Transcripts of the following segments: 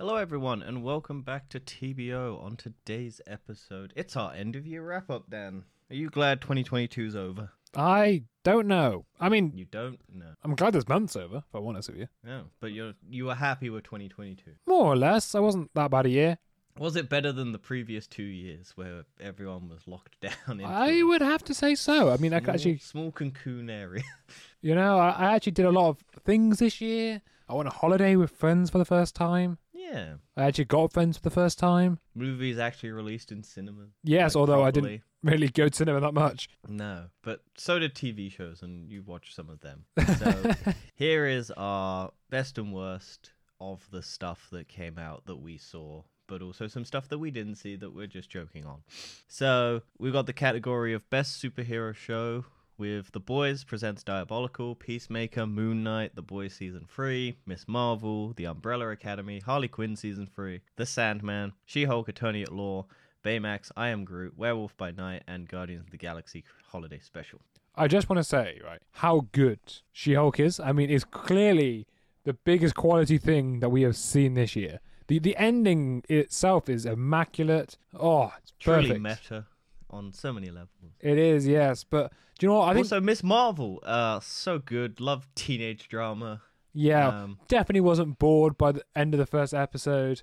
Hello, everyone, and welcome back to TBO. On today's episode, it's our end of year wrap up, Dan. Are you glad 2022 is over? I don't know. I mean, You don't? know. I'm glad this month's over, if I want to with you. No. But you're you were happy with 2022. More or less. I wasn't that bad a year. Was it better than the previous two years where everyone was locked down? I would have to say so. I mean, I small, actually, small cocoon area. you know, I, I actually did a lot of things this year. I went on holiday with friends for the first time. Yeah. I actually got friends for the first time. Movies actually released in cinemas. Yes, like, although I didn't really go to cinema that much. No, but so did TV shows, and you watched some of them. So here is our best and worst of the stuff that came out that we saw, but also some stuff that we didn't see that we're just joking on. So we've got the category of best superhero show with The Boys presents Diabolical, Peacemaker, Moon Knight, The Boys season 3, Miss Marvel, The Umbrella Academy, Harley Quinn season 3, The Sandman, She-Hulk Attorney at Law, Baymax, I Am Groot, Werewolf by Night, and Guardians of the Galaxy Holiday Special. I just want to say, right, how good She Hulk is. I mean, it's clearly the biggest quality thing that we have seen this year. The the ending itself is immaculate. Oh, it's Truly perfect. meta on so many levels. It is, yes. But do you know what? I think, also, Miss Marvel, uh, so good. Love teenage drama. yeah, Um, definitely wasn't bored by the end of the first episode.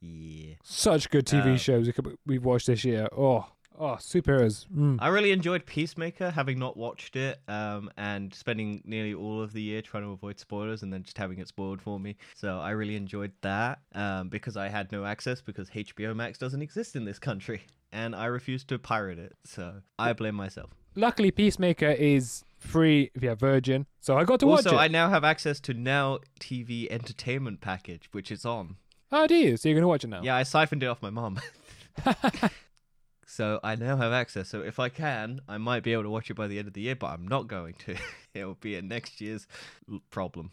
yeah. Such good TV Uh, shows we could- we've watched this year. Oh, oh, superheroes. Mm. I really enjoyed Peacemaker, having not watched it, um, and spending nearly all of the year trying to avoid spoilers and then just having it spoiled for me. So I really enjoyed that um, because I had no access because HBO Max doesn't exist in this country, and I refused to pirate it. So I blame myself. Luckily, Peacemaker is free via Virgin, so I got to watch it. Also. I now have access to Now TV Entertainment package, which is on. Oh, do you? So you're gonna watch it now? Yeah, I siphoned it off my mom. so I now have access. So if I can, I might be able to watch it by the end of the year, but I'm not going to. it will be a next year's problem.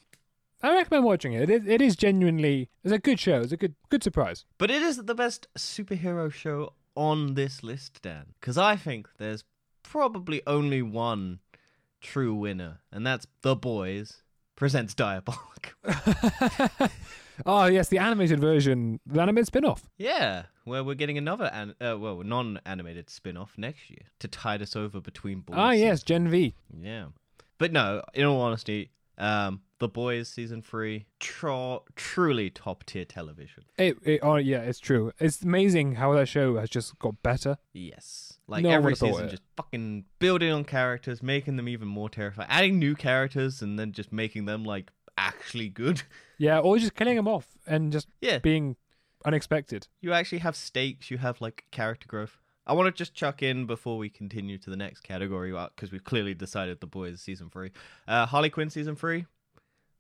I recommend watching it. It is, it is genuinely it's a good show. It's a good good surprise. But it is the best superhero show on this list, Dan. Because I think there's probably only one true winner, and that's The Boys presents Diabolical. oh yes, the animated version, the animated spin-off. yeah, where we're getting another an- uh, well non-animated spin-off next year to tide us over between boys. Ah yes, Gen V. Yeah. But no, in all honesty, um, The Boys season three, tro- truly top tier television. It, it oh yeah, it's true. It's amazing how that show has just got better. Yes. Like No one every would've thought season, it. just fucking building on characters, making them even more terrifying, adding new characters, and then just making them like actually good. Yeah, or just killing them off and just Yeah. being unexpected. You actually have stakes, you have like character growth. I want to just chuck in before we continue to the next category because we've clearly decided The Boys season three. Uh, Harley Quinn season three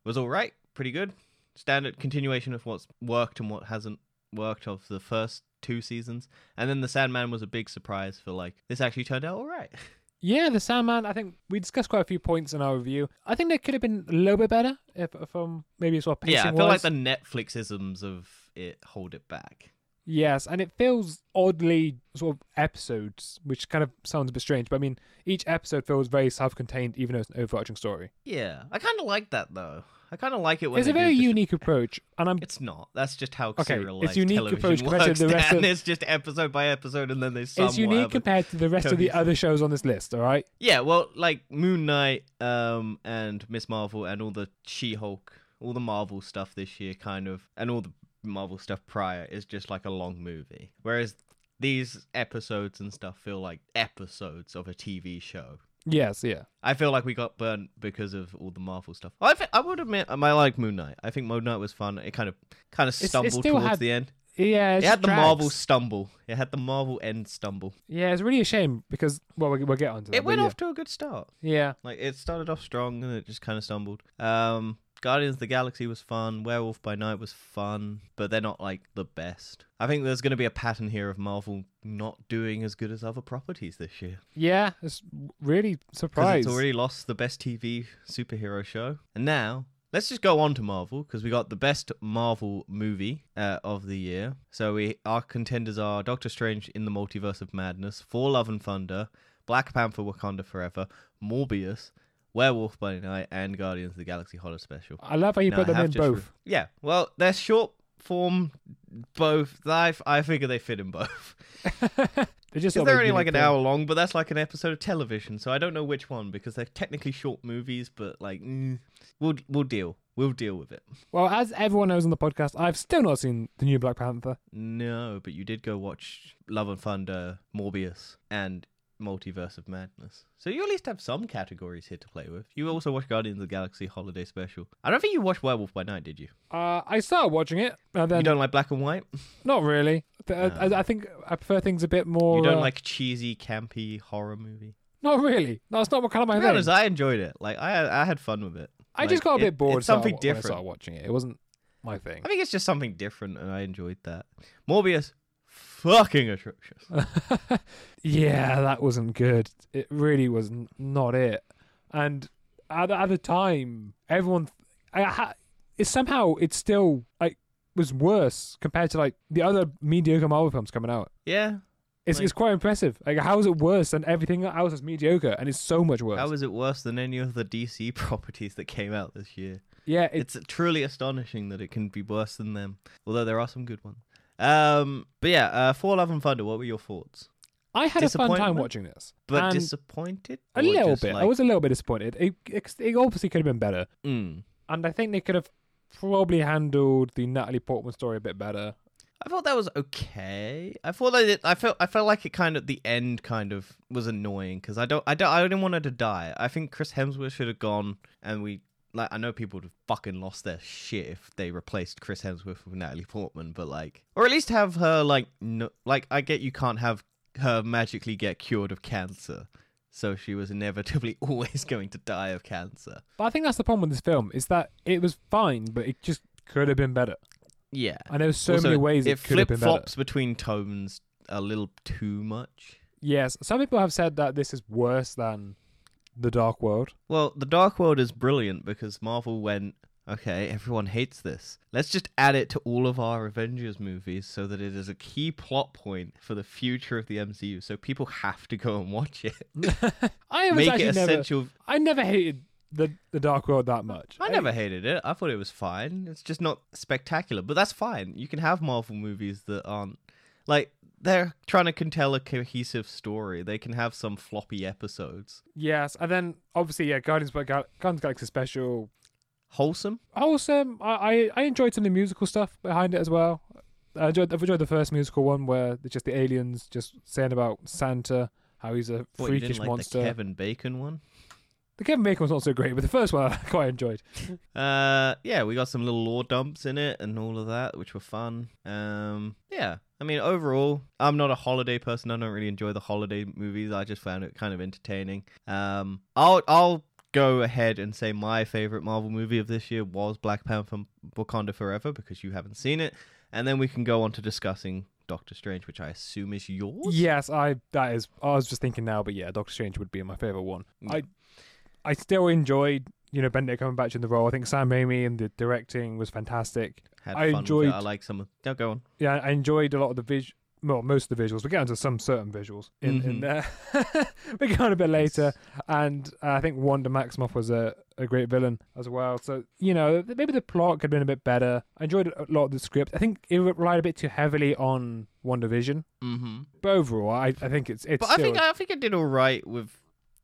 was all right, pretty good. Standard continuation of what's worked and what hasn't worked of the first two seasons. And then The Sandman was a big surprise for like, this actually turned out all right. Yeah, the Sandman. I think we discussed quite a few points in our review. I think they could have been a little bit better if, if um maybe sort of pacing yeah, I feel like the Netflix isms of it hold it back. Yes, and it feels oddly sort of episodes, which kind of sounds a bit strange. But I mean, each episode feels very self-contained, even though it's an overarching story. Yeah, I kind of like that though. I kind of like it when it's a very unique approach, and I'm It's not. That's just how Okay, it's unique television approach compared to works. the rest of- It's just episode by episode, and then they sum it's unique compared to the rest of the other shows on this list. All right. Yeah, well, like Moon Knight, um, and Miss Marvel, and all the She-Hulk, all the Marvel stuff this year, kind of, and all the Marvel stuff prior is just like a long movie. Whereas these episodes and stuff feel like episodes of a TV show. Yes. Yeah. I feel like we got burnt because of all the Marvel stuff. I thi- I would admit um, I like Moon Knight. I think Moon Knight was fun. It kind of kind of stumbled towards had- the end. Yeah. It It had the. Marvel stumble. It had the Marvel end stumble. Yeah, it's really a shame because well, we'll, we'll get onto that. It went yeah. off to a good start. Yeah. Like it started off strong and it just kind of stumbled. Um, Guardians of the Galaxy was fun. Werewolf by Night was fun, but they're not like the best. I think there's going to be a pattern here of Marvel not doing as good as other properties this year Yeah. It's really surprised. it's already lost the best TV superhero show, and now. Let's just go on to Marvel because we got the best Marvel movie uh, of the year. So we our contenders are Doctor Strange in the Multiverse of Madness, Thor: Love and Thunder, Black Panther: Wakanda Forever, Morbius, Werewolf by Night, and Guardians of the Galaxy Horror Special. I love how you Now, put I them in just re- both. yeah, well, they're short form, both. I I figure they fit in both. They're just they're only like an thing. hour long, but that's like an episode of television. So I don't know which one because they're technically short movies, but like mm, we'll we'll deal. We'll deal with it. Well, as everyone knows on the podcast, I've still not seen the new Black Panther. No, but you did go watch Love and Thunder, Morbius, and Multiverse of Madness. So you at least have some categories here to play with. You also watched Guardians of the Galaxy Holiday Special. I don't think you watched Werewolf by Night, did you? Uh, I started watching it, and then you don't like black and white? not really. Th- I, I think I prefer things a bit more. you don't uh, like cheesy, campy horror movie? Not really. No, it's not what kind of my To be thing. honest, I enjoyed it. Like I, I had fun with it. I just got a bit it- bored. It's started something wa- when I different. started watching it. It wasn't my thing. I think it's just something different, and I enjoyed that. Morbius, fucking atrocious. yeah, that wasn't good. It really was n- not it. And at, at the time, everyone, I, ha, it somehow it still like was worse compared to like the other mediocre Marvel films coming out. Yeah. It's, Like- it's quite impressive. Like, how is it worse than everything else that's mediocre? And it's so much worse. How is it worse than any of the DC properties that came out this year? yeah, it's It's truly astonishing that it can be worse than them. Although there are some good ones. Um, but yeah, uh, Thor: Love and Thunder. What were your thoughts? I had a fun time watching this. But disappointed? a little bit. I was a little bit disappointed. It, it, it obviously could have been better. Mm. And I think they could have probably handled the Natalie Portman story a bit better. I thought that was okay. I thought that it, I felt I felt like it kind of the end kind of was annoying because I don't I don't I didn't want her to die. I think Chris Hemsworth should have gone and we like I know people would have fucking lost their shit if they replaced Chris Hemsworth with Natalie Portman, but like or at least have her like no, like I get you can't have her magically get cured of cancer. So she was inevitably always going to die of cancer. But I think that's the problem with this film is that it was fine, but it just could have been better. Yeah. And there was so Also, many ways it, it could have flip been better. flops between tones a little too much. Yes, some people have said that this is worse than The Dark World. Well, the Dark World is brilliant because Marvel went, okay, everyone hates this. Let's just add it to all of our Avengers movies so that it is a key plot point for the future of the MCU. So people have to go and watch it. I was Make actually it never. essential. I never hated the the Dark World that much. I never hated it. I thought it was fine. It's just not spectacular, but that's fine. You can have Marvel movies that aren't like they're trying to tell a cohesive story. They can have some floppy episodes. Yes, and then obviously, yeah, Guardians of the Gal- Guardians Galaxy special. Wholesome. Wholesome. I, I I enjoyed some of the musical stuff behind it as well. I enjoyed, I've enjoyed the first musical one where it's just the aliens just saying about Santa, how he's a What, freakish like monster. the Kevin Bacon one? The Kevin Bacon was not so great, but the first one I quite enjoyed. Uh, yeah, we got some little lore dumps in it and all of that, which were fun. Um, yeah, I mean, overall, I'm not a holiday person. I don't really enjoy the holiday movies. I just found it kind of entertaining. Um, I'll I'll go ahead and say my favorite Marvel movie of this year was Black Panther: Wakanda Forever because you haven't seen it, and then we can go on to discussing Doctor Strange, which I assume is yours. Yes, I that is. I was just thinking now, but yeah, Doctor Strange would be my favorite one. Yeah. I I still enjoyed you know Benedict Cumberbatch in the role. I think Sam Raimi and the directing was fantastic. Had I fun enjoyed-. I like some of. No, go on. Yeah, I enjoyed a lot of the vis. Well, most of the visuals. We get into some certain visuals in, in Mhm. there. we get on a bit later, and uh, I think Wanda Maximoff was a, a great villain as well. So you know, maybe the plot could have been a bit better. I enjoyed a lot of the script. I think it relied a bit too heavily on WandaVision, Mm-hmm. but overall, I, I think it's it's. But I think I think it did all right with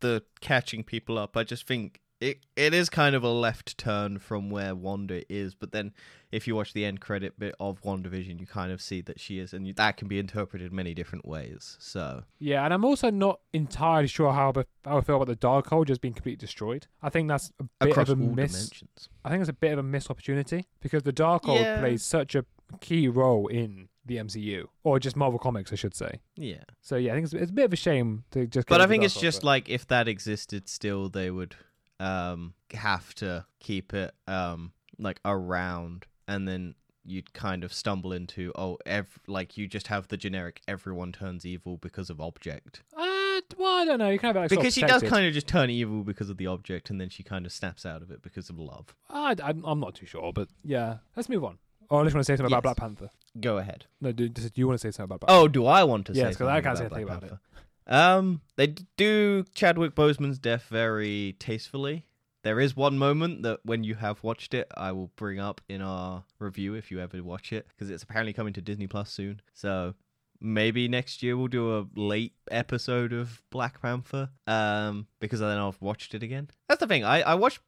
the catching people up. I just think it it is kind of a left turn from where Wanda is. But then, if you watch the end credit bit of WandaVision, you kind of see that she is, and you, that can be interpreted many different ways. So Yeah, and I'm also not entirely sure how, I- how I feel about the Darkhold just being completely destroyed. I think that's a bit across of a all miss. dimensions, I think it's a bit of a missed opportunity because the Darkhold Yeah. plays such a key role in the MCU or just Marvel Comics, I should say. yeah. So yeah, I think it's, it's a bit of a shame to just. But I think it's just but- like if that existed still, they would um have to keep it um like around, and then you'd kind of stumble into oh ev- like you just have the generic everyone turns evil because of object Uh, well, I don't know. You kind of like because she does kind. of just turn evil because of the object and then she kind of snaps out of it because of love I, I'm not too sure, but yeah, let's move on. Oh, I just want to say something Yes. about Black Panther. go ahead No, do, do you want to say something about? Black oh do i want to Yes, say 'cause I something can't say about anything Black about it. Panther? um they d- do chadwick boseman's death very tastefully There is one moment that when you have watched it, I will bring up in our review if you ever watch it because it's apparently coming to Disney Plus soon. So maybe next year we'll do a late episode of Black Panther um because then I've watched it again. That's the thing. I I watched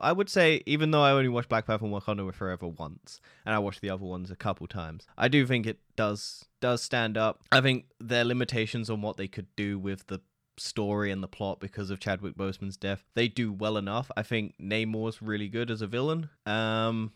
I would say even though I only watched Black Panther and Wakanda Forever once and I watched the other ones a couple times, I do think it does does stand up. I think their limitations on what they could do with the story and the plot because of Chadwick Boseman's death, they do well enough. I think Namor's really good as a villain. Um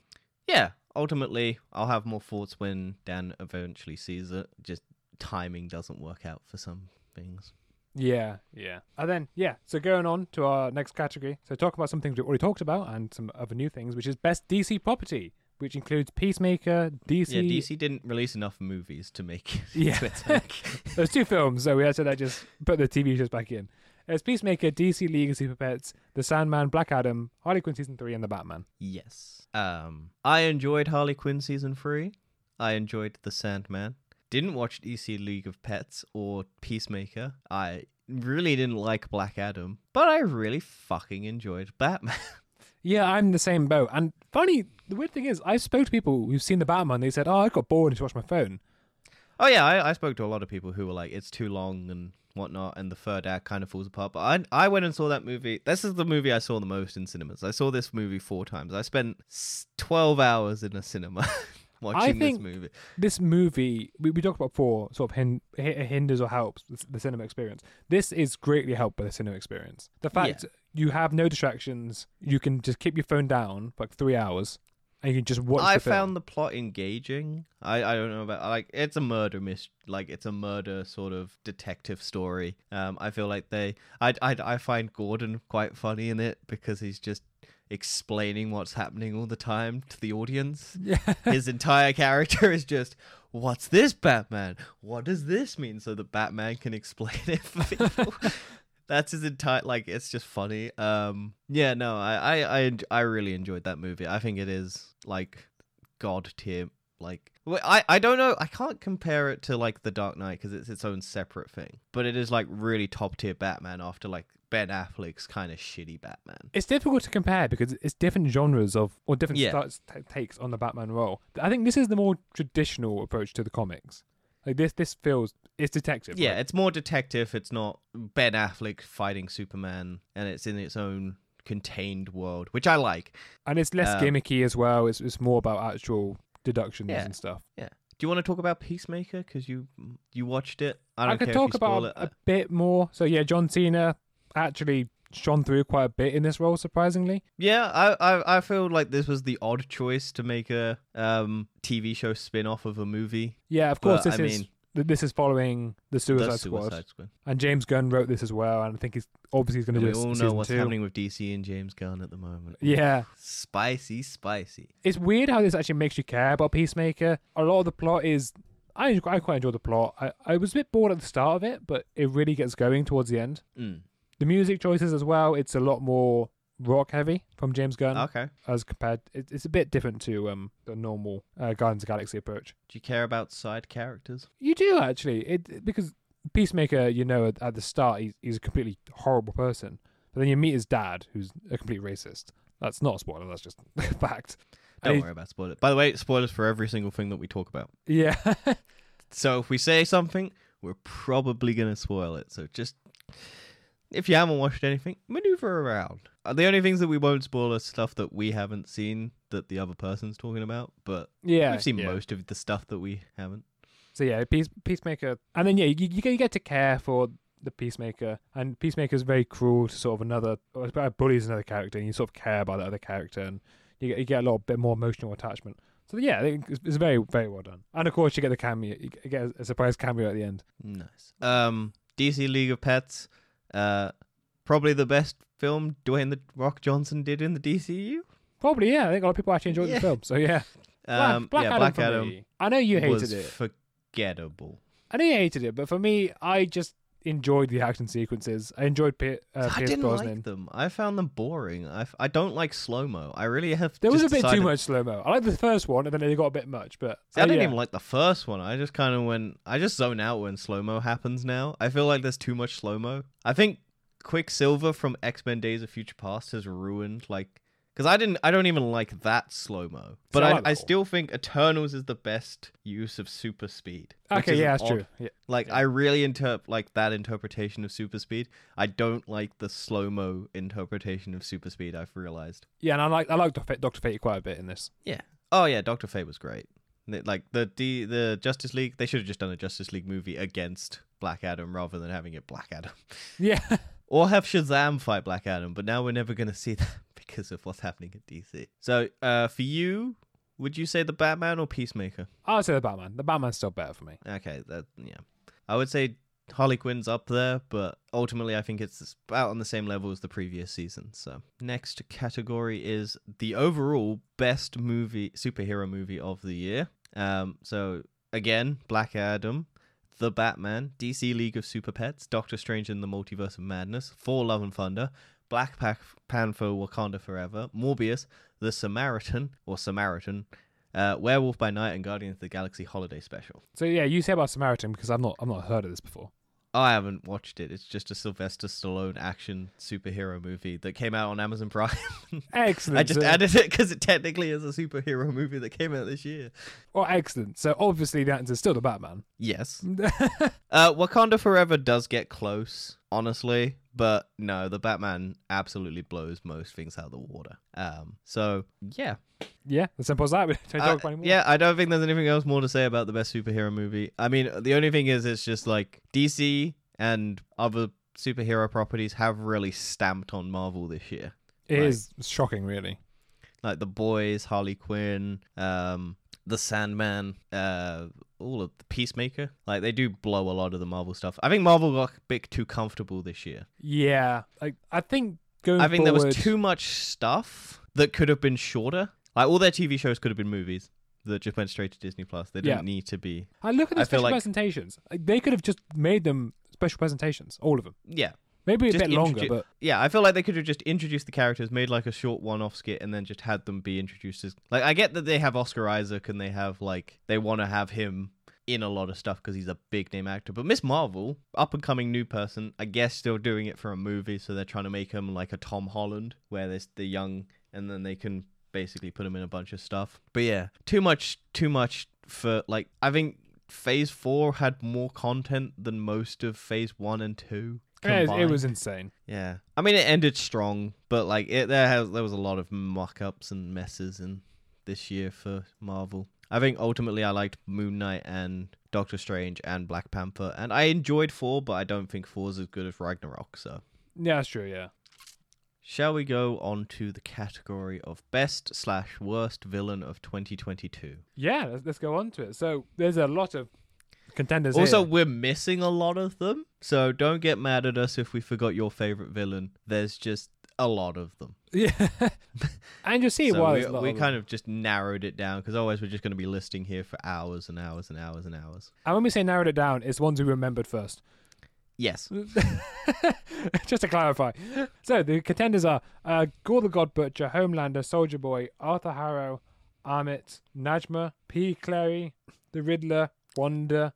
yeah, ultimately I'll have more thoughts when Dan eventually sees it. Just timing doesn't work out for some things. Yeah, yeah. And then, yeah, so going on to our next category. So, talk about some things we've already talked about and some other new things, which is best DC property, which includes Peacemaker, DC. Yeah, DC didn't release enough movies to make Yeah. There's two films, so we had to like, just put the TV shows back in. There's Peacemaker, DC League of Super Pets, The Sandman, Black Adam, Harley Quinn Season 3, and The Batman. yes. Um, I enjoyed Harley Quinn season three. I enjoyed The Sandman. Didn't watch DC League of Pets or Peacemaker. I really didn't like Black Adam, but I really fucking enjoyed Batman. Yeah, I'm the same boat. And funny, the weird thing is, I spoke to people who've seen The Batman, they said, oh, I got bored and to watch my phone. oh yeah, I, I spoke to a lot of people who were like, it's too long and whatnot, and the third act kind of falls apart. But I I went and saw that movie. This is the movie I saw the most in cinemas. I saw this movie four times. I spent twelve hours in a cinema watching think- this movie. this movie we, we talked about before sort of hin- hinders or helps the, cinema experience this is greatly helped by the cinema experience the fact you have no distractions you can just keep your phone down for like three hours and you can just watch I the film. found the plot engaging. I, I don't know about like it's a murder mis like it's a murder sort of detective story. Um, I feel like they I I I find Gordon quite funny in it because he's just explaining what's happening all the time to the audience. yeah His entire character is just, "What's this, Batman? What does this mean?" So that Batman can explain it for people. That's his entire like. It's just funny. Um, yeah, no, I, I, I, I really enjoyed that movie. I think it is like god tier. Like, I, I don't know. I can't compare it to like The Dark Knight because it's its own separate thing. But it is like really top tier Batman after like Ben Affleck's kind of shitty Batman. it's difficult to compare because it's different genres of or different Yeah. starts, t- takes on the batman role i think this is the more traditional approach to the comics like this this feels it's detective Yeah, right? it's more detective. It's not Ben Affleck fighting Superman, and it's in its own contained world, which I like. and it's less um, gimmicky as well it's, it's more about actual deductions Yeah. and stuff Yeah. Do you want to talk about Peacemaker? Because you you watched it. I I, could talk if you spoil about it. a bit more. So yeah, John Cena actually shone through quite a bit in this role, surprisingly. Yeah, I, I I feel like this was the odd choice to make a um TV show spin off of a movie. Yeah, of course But, this I is mean- this is following the Suicide, the Squad, Suicide Squad. and James Gunn wrote this as well. And I think he's obviously he's going to we do a all know what's two. happening with DC and James Gunn at the moment. Yeah, Spicy, spicy. it's weird how this actually makes you care about Peacemaker. A lot of the plot is. I, I quite enjoy the plot. I, I was a bit bored at the start of it, but it really gets going towards the end. Mm. The music choices as well, it's a lot more rock heavy from James Gunn. Okay. as compared it, it's a bit different to um the normal uh, Guardians of the Galaxy approach. Do you care about side characters? You do actually it because Peacemaker, you know, at, at the start he's he's a completely horrible person, but then you meet his dad, who's a complete racist. That's not a spoiler. That's just fact. Don't And he- worry about spoilers. By the way, spoilers for every single thing that we talk about. Yeah, So if we say something, we're probably gonna spoil it. So just if you haven't watched anything, maneuver around. Uh, the only things that we won't spoil are stuff that we haven't seen that the other person's talking about, but yeah. we've seen yeah. most of the stuff that we haven't. So yeah, Peace, Peacemaker, and then yeah, you, you get you get to care for the Peacemaker, and Peacemaker is very cruel to sort of another, or it's about bullies another character, and you sort of care about that other character, and you get you get a little bit more emotional attachment. So yeah, it's, it's very very well done. And of course, you get the cameo, you get a, a surprise cameo at the end. Nice. Um, DC League of Pets, uh, probably the best film Dwayne the Rock Johnson did in the DCU. Probably yeah, I think a lot of people actually enjoyed Yeah. the film. So yeah, Black- Um, Black yeah, Adam Black Adam me. I know you hated it. forgettable. I know you hated it, but for me, I just enjoyed the action sequences. I enjoyed Pi- uh, I Pierce didn't Brosnan. like them. I found them boring. I, f- I don't like slow mo. I really have. There was a just bit too much slow mo. I like the first one, and then they got a bit much. But See, I uh, didn't yeah. even like the first one. I just kind of went. I just zone out when slow mo happens. Now I feel like there's too much slow mo. I think Quicksilver from X Men Days of Future Past has ruined like because I didn't I don't even like that slow mo, but I I, like I that one. still think Eternals is the best use of super speed. Okay, yeah, that's odd- true. Yeah. Like Yeah. I really interpret like that interpretation of super speed. I don't like the slow mo interpretation of super speed. I've realized. Yeah, and I like I like Doctor Fate- quite a bit in this. Yeah. Oh yeah, Doctor Fate was great. Like the D, the Justice League, they should have just done a Justice League movie against Black Adam rather than having it Black Adam, Yeah. or have Shazam fight Black Adam. But now we're never gonna see that because of what's happening at DC. So, uh, for you, would you say the Batman or Peacemaker? I would say the Batman. The Batman's still better for me. Okay, that yeah, I would say Harley Quinn's up there, but ultimately I think it's about on the same level as the previous season. So next category is the overall best movie superhero movie of the year. Um, so again, Black Adam, The Batman, DC League of Super Pets, Doctor Strange in the Multiverse of Madness, Thor: Love and Thunder, Black Panther: Wakanda Forever, Morbius, The Samaritan or Samaritan. Uh, Werewolf by Night and Guardians of the Galaxy Holiday Special. So yeah, you say about Samaritan because I've not I've not heard of this before. I haven't watched it. It's just a Sylvester Stallone action superhero movie that came out on Amazon Prime. Excellent. I just added it because it technically is a superhero movie that came out this year. Oh, excellent. So obviously the answer is still the Batman. Yes. Uh, Wakanda Forever does get close, honestly, but no, the Batman absolutely blows most things out of the water. Um, so yeah, yeah, as simple as that. We don't Uh, talk about anymore. yeah, I don't think there's anything else more to say about the best superhero movie. I mean, the only thing is, it's just like DC and other superhero properties have really stamped on Marvel this year. it right. is shocking, really. like the boys, Harley Quinn, um, the Sandman, uh, all of the Peacemaker. Like they do blow a lot of the Marvel stuff. I think Marvel got a bit too comfortable this year. Yeah, like I think going I think there was too much stuff that could have been shorter. Like all their TV shows could have been movies that just went straight to Disney Plus. They didn't Yeah. need to be. I look at the I feel special like- presentations. Like, they could have just made them special presentations, all of them. Yeah, Maybe a Just bit longer, introdu- but yeah. I feel like they could have just introduced the characters, made like a short one-off skit, and then just had them be introduced as. Like I get that they have Oscar Isaac and they have like they want to have him in a lot of stuff because he's a big name actor. But Miss Marvel, up and coming new person, I guess still doing it for a movie, so they're trying to make him like a Tom Holland, where there's the young, and then they can basically put him in a bunch of stuff. But yeah, too much, too much for like. I think Phase Four had more content than most of Phase One and Two. Yeah, it, was insane. Yeah, I mean it ended strong, but like it, there has there was a lot of muck ups and messes in this year for Marvel. I think ultimately I liked Moon Knight and Doctor Strange and Black Panther, and I enjoyed Thor, but I don't think Thor's as good as Ragnarok. So, Yeah, that's true. Yeah. shall we go on to the category of best slash worst villain of 2022? Yeah, let's, let's go on to it. So there's a lot of contenders Also, here. we're missing a lot of them, so don't get mad at us if we forgot your favorite villain. There's just a lot of them. Yeah, and you'll see So why we, there's a lot we of kind of just narrowed it down because otherwise we're just going to be listing here for hours and hours and hours and hours. And when we say narrowed it down, it's ones we remembered first. Yes. Just to clarify. So the contenders are uh, Gorr the God Butcher, Homelander, Soldier Boy, Arthur Harrow, Ammit, Najma, P. Cleary, The Riddler, Wanda,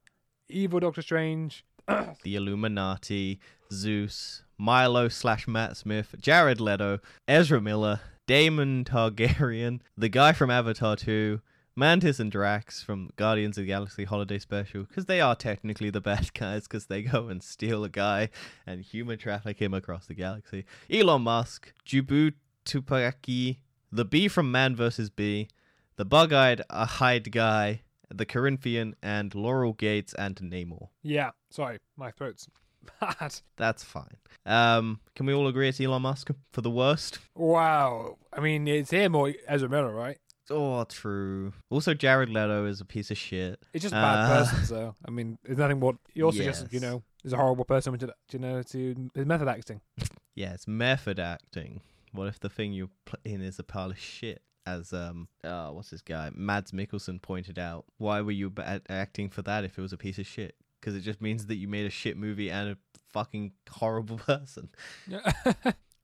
Evil Doctor Strange. the Illuminati, Zeus, Milo slash Matt Smith, Jared Leto, Ezra Miller, Daemon Targaryen, the guy from Avatar 2, Mantis and Drax from Guardians of the Galaxy Holiday Special, because they are technically the bad guys, because they go and steal a guy and human traffic him across the galaxy. Elon Musk, Jobu Tupaki, the Bee from Man vs. Bee, the bug-eyed uh, Hyde guy, the Corinthian, and Laurel Gates and Namor. Yeah, sorry, my throat's bad. That's fine. Um, can we all agree it's Elon Musk for the worst? Wow. I mean, it's him or Ezra Miller, right? Oh, true. Also, Jared Leto is a piece of shit. It's just a bad Uh, person, so I mean, there's nothing more. He also just, you know, is a horrible person, to, you know, to his method acting. Yeah, it's method acting. What if the thing you're pl- in is a pile of shit? As um, uh, what's this guy? Mads Mikkelsen pointed out. Why were you ba- acting for that if it was a piece of shit? Because it just means that you made a shit movie and a fucking horrible person.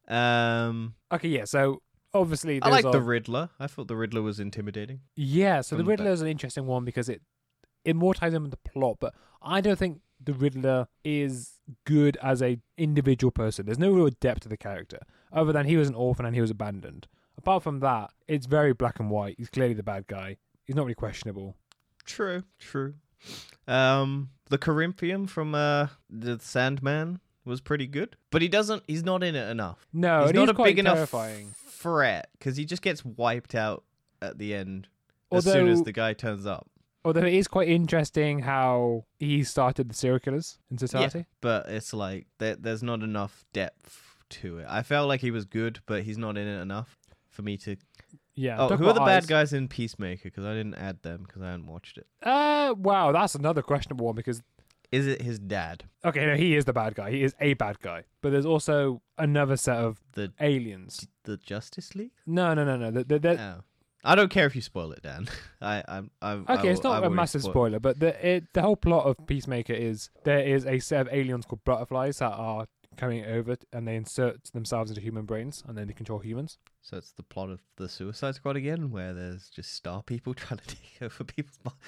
Um, okay, yeah. So obviously, I there's like the Riddler. I thought the Riddler was intimidating. Yeah, so the Riddler the- is an interesting one because it immortalizes him in the plot, but I don't think the Riddler is good as a individual person. There's no real depth to the character, other than he was an orphan and he was abandoned. Apart from that, it's very black and white. He's clearly the bad guy. He's not really questionable. True, true. Um, the Corinthian from uh the Sandman was pretty good, but he doesn't. He's not in it enough. No, he's not he's a quite big terrifying. enough threat because he just gets wiped out at the end as soon as the guy turns up. Although it is quite interesting how he started the serial killers in society. But it's like there, there's not enough depth to it. I felt like he was good, but he's not in it enough for me to. Yeah. oh, who are the bad guys in Peacemaker? Because I didn't add them because I hadn't watched it. Uh, wow, that's another questionable one because Is it his dad? okay, no, he is the bad guy. He is a bad guy, but there's also another set of The aliens. the Justice League? No, no, no, no. The, the, the, Oh. I don't care if you spoil it, Dan. I, I'm, I'm Okay, I, it's not a massive spoiled- spoiler, but the it, the whole plot of Peacemaker is there is a set of aliens called butterflies that are coming over and they insert themselves into human brains and then they control humans. So it's the plot of the Suicide Squad again, where there's just star people trying to take over people's. minds.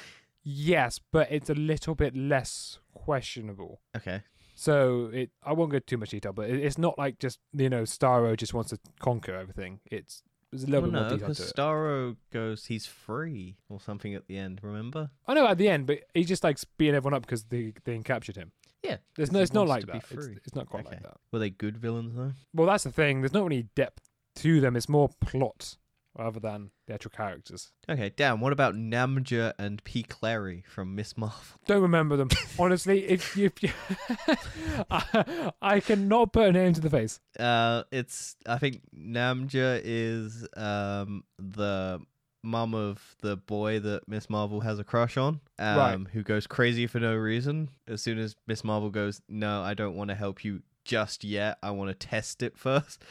Yes, but it's a little bit less questionable. okay. So it I won't go too much detail, but it, it's not like just you know Starro just wants to conquer everything. It's there's a little Well, bit more no, detail because to it. Starro goes, he's free or something at the end. Remember? I know at the end, but he just likes beating everyone up because they they captured him. Yeah. There's 'cause no, it's not like that. It's, it's not quite like that. Were they good villains though? Well, that's the thing. There's not really depth to them. It's more plot rather than the actual characters. Okay, Dan. What about Najma and P. Cleary from Miss Marvel? Don't remember them. Honestly, if you, if you I, I cannot put a name to the face. Uh, it's I think Najma is um the mum of the boy that Miss Marvel has a crush on, um, Right. who goes crazy for no reason. As soon as Miss Marvel goes, no, I don't want to help you just yet. I want to test it first.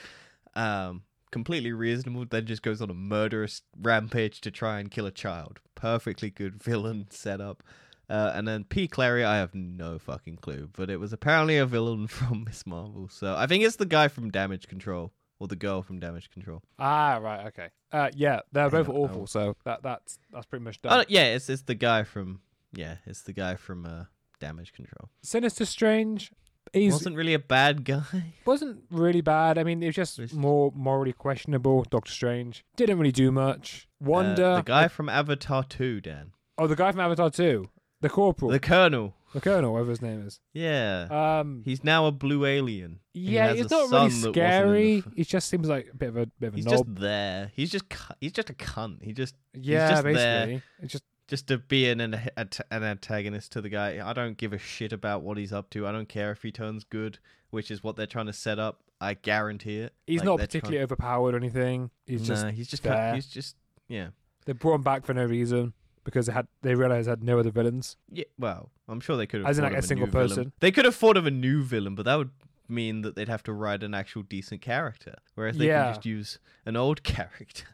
Um, completely reasonable. Then just goes on a murderous rampage to try and kill a child. Perfectly good villain setup. Uh, and then P. Cleary, I have no fucking clue, but it was apparently a villain from Miss Marvel. So I think it's the guy from Damage Control or the girl from Damage Control. Ah, right, okay. Uh, yeah, they're both know. awful. So that that's that's pretty much Oh, done. yeah, it's it's the guy from yeah, it's the guy from uh, Damage Control. Sinister Strange. He's Wasn't really a bad guy. wasn't really bad. I mean, it was just more morally questionable. Doctor Strange didn't really do much. Wanda. Uh, the guy from Avatar 2, Dan. oh, the guy from Avatar 2. The corporal. The The, Colonel. colonel, whatever his name is. Yeah. Um, He's now a blue alien. Yeah, it's not really the scary. He just seems like a bit of a bit of a He's knob. just there. He's just he's just a cunt. He just yeah, just there. basically. It's just just to be an an, an antagonist to the guy. I don't give a shit about what he's up to. I don't care if he turns good, which is what they're trying to set up. I guarantee it. he's Like, not particularly overpowered or anything. Trying... He's just nah, he's just there. he's just yeah. they brought him back for no reason because they had they realized they had no other villains. Yeah, well, I'm sure they could have As in, like, a single new villain. person. They could have thought of a new villain, but that would mean that they'd have to write an actual decent character. Whereas they Yeah. can just use an old character.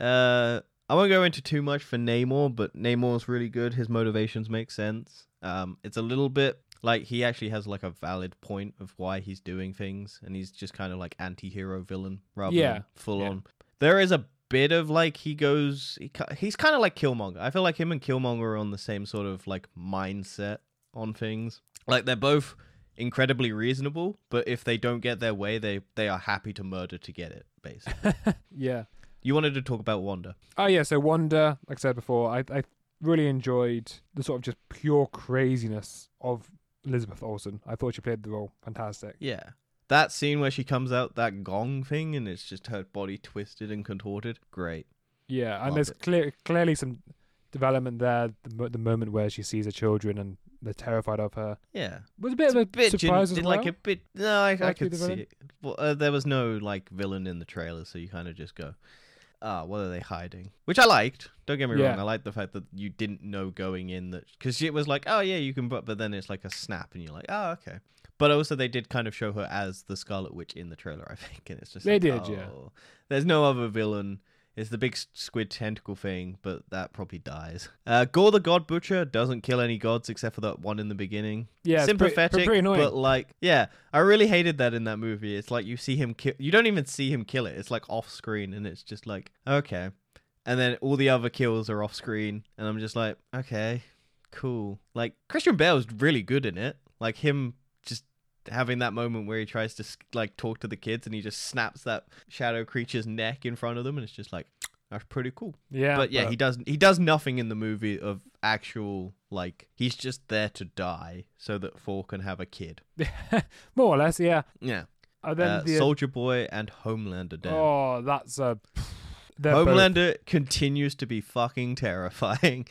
uh, I won't go into too much for Namor, but Namor's really good. His motivations make sense. Um, it's a little bit like he actually has like a valid point of why he's doing things, and he's just kind of like anti-hero villain rather Yeah. than full Yeah. on. There is a bit of like he goes, he, he's kind of like Killmonger. I feel like him and Killmonger are on the same sort of like mindset on things. Like they're both incredibly reasonable, but if they don't get their way, they they are happy to murder to get it. Basically, yeah. you wanted to talk about Wanda. Oh yeah, so Wanda, like I said before, I I really enjoyed the sort of just pure craziness of Elizabeth Olsen. I thought she played the role fantastic. Yeah. That scene where she comes out that gong thing and it's just her body twisted and contorted. Great. Yeah, and Love there's it. clear clearly some development there. The, the moment where she sees her children and they're terrified of her Yeah. was a bit of a bit gen- as well. like a bit no, I, I could see villain? it. Well, uh, there was no like villain in the trailer, so you kind of just go, "Ah, what are they hiding?" Which I liked. Don't get me Yeah. wrong. I liked the fact that you didn't know going in that because it was like, "Oh yeah, you can," but but then it's like a snap, and you're like, "Oh okay." But also, they did kind of show her as the Scarlet Witch in the trailer, I think, and it's just They like, did, yeah. oh, There's no other villain. It's the big squid tentacle thing, but that probably dies. Uh, Gorr the God Butcher doesn't kill any gods except for that one in the beginning yeah, pretty- sympathetic, pretty, but like, yeah, I really hated that in that movie. It's like you see him kill, you don't even see him kill it. It's like off screen, and it's just like, okay, and then all the other kills are off screen, and I'm just like, okay, cool. Like Christian Bale's really good in it. Like him having that moment where he tries to like talk to the kids and he just snaps that shadow creature's neck in front of them and it's just like that's pretty cool. Yeah, but yeah, he doesn't. he does nothing in the movie of actual like he's just there to die so that Thor can have a kid. more or less, yeah. Yeah. And then Uh, the Soldier Boy and Homelander down. oh, that's a. they're both- Homelander continues to be fucking terrifying.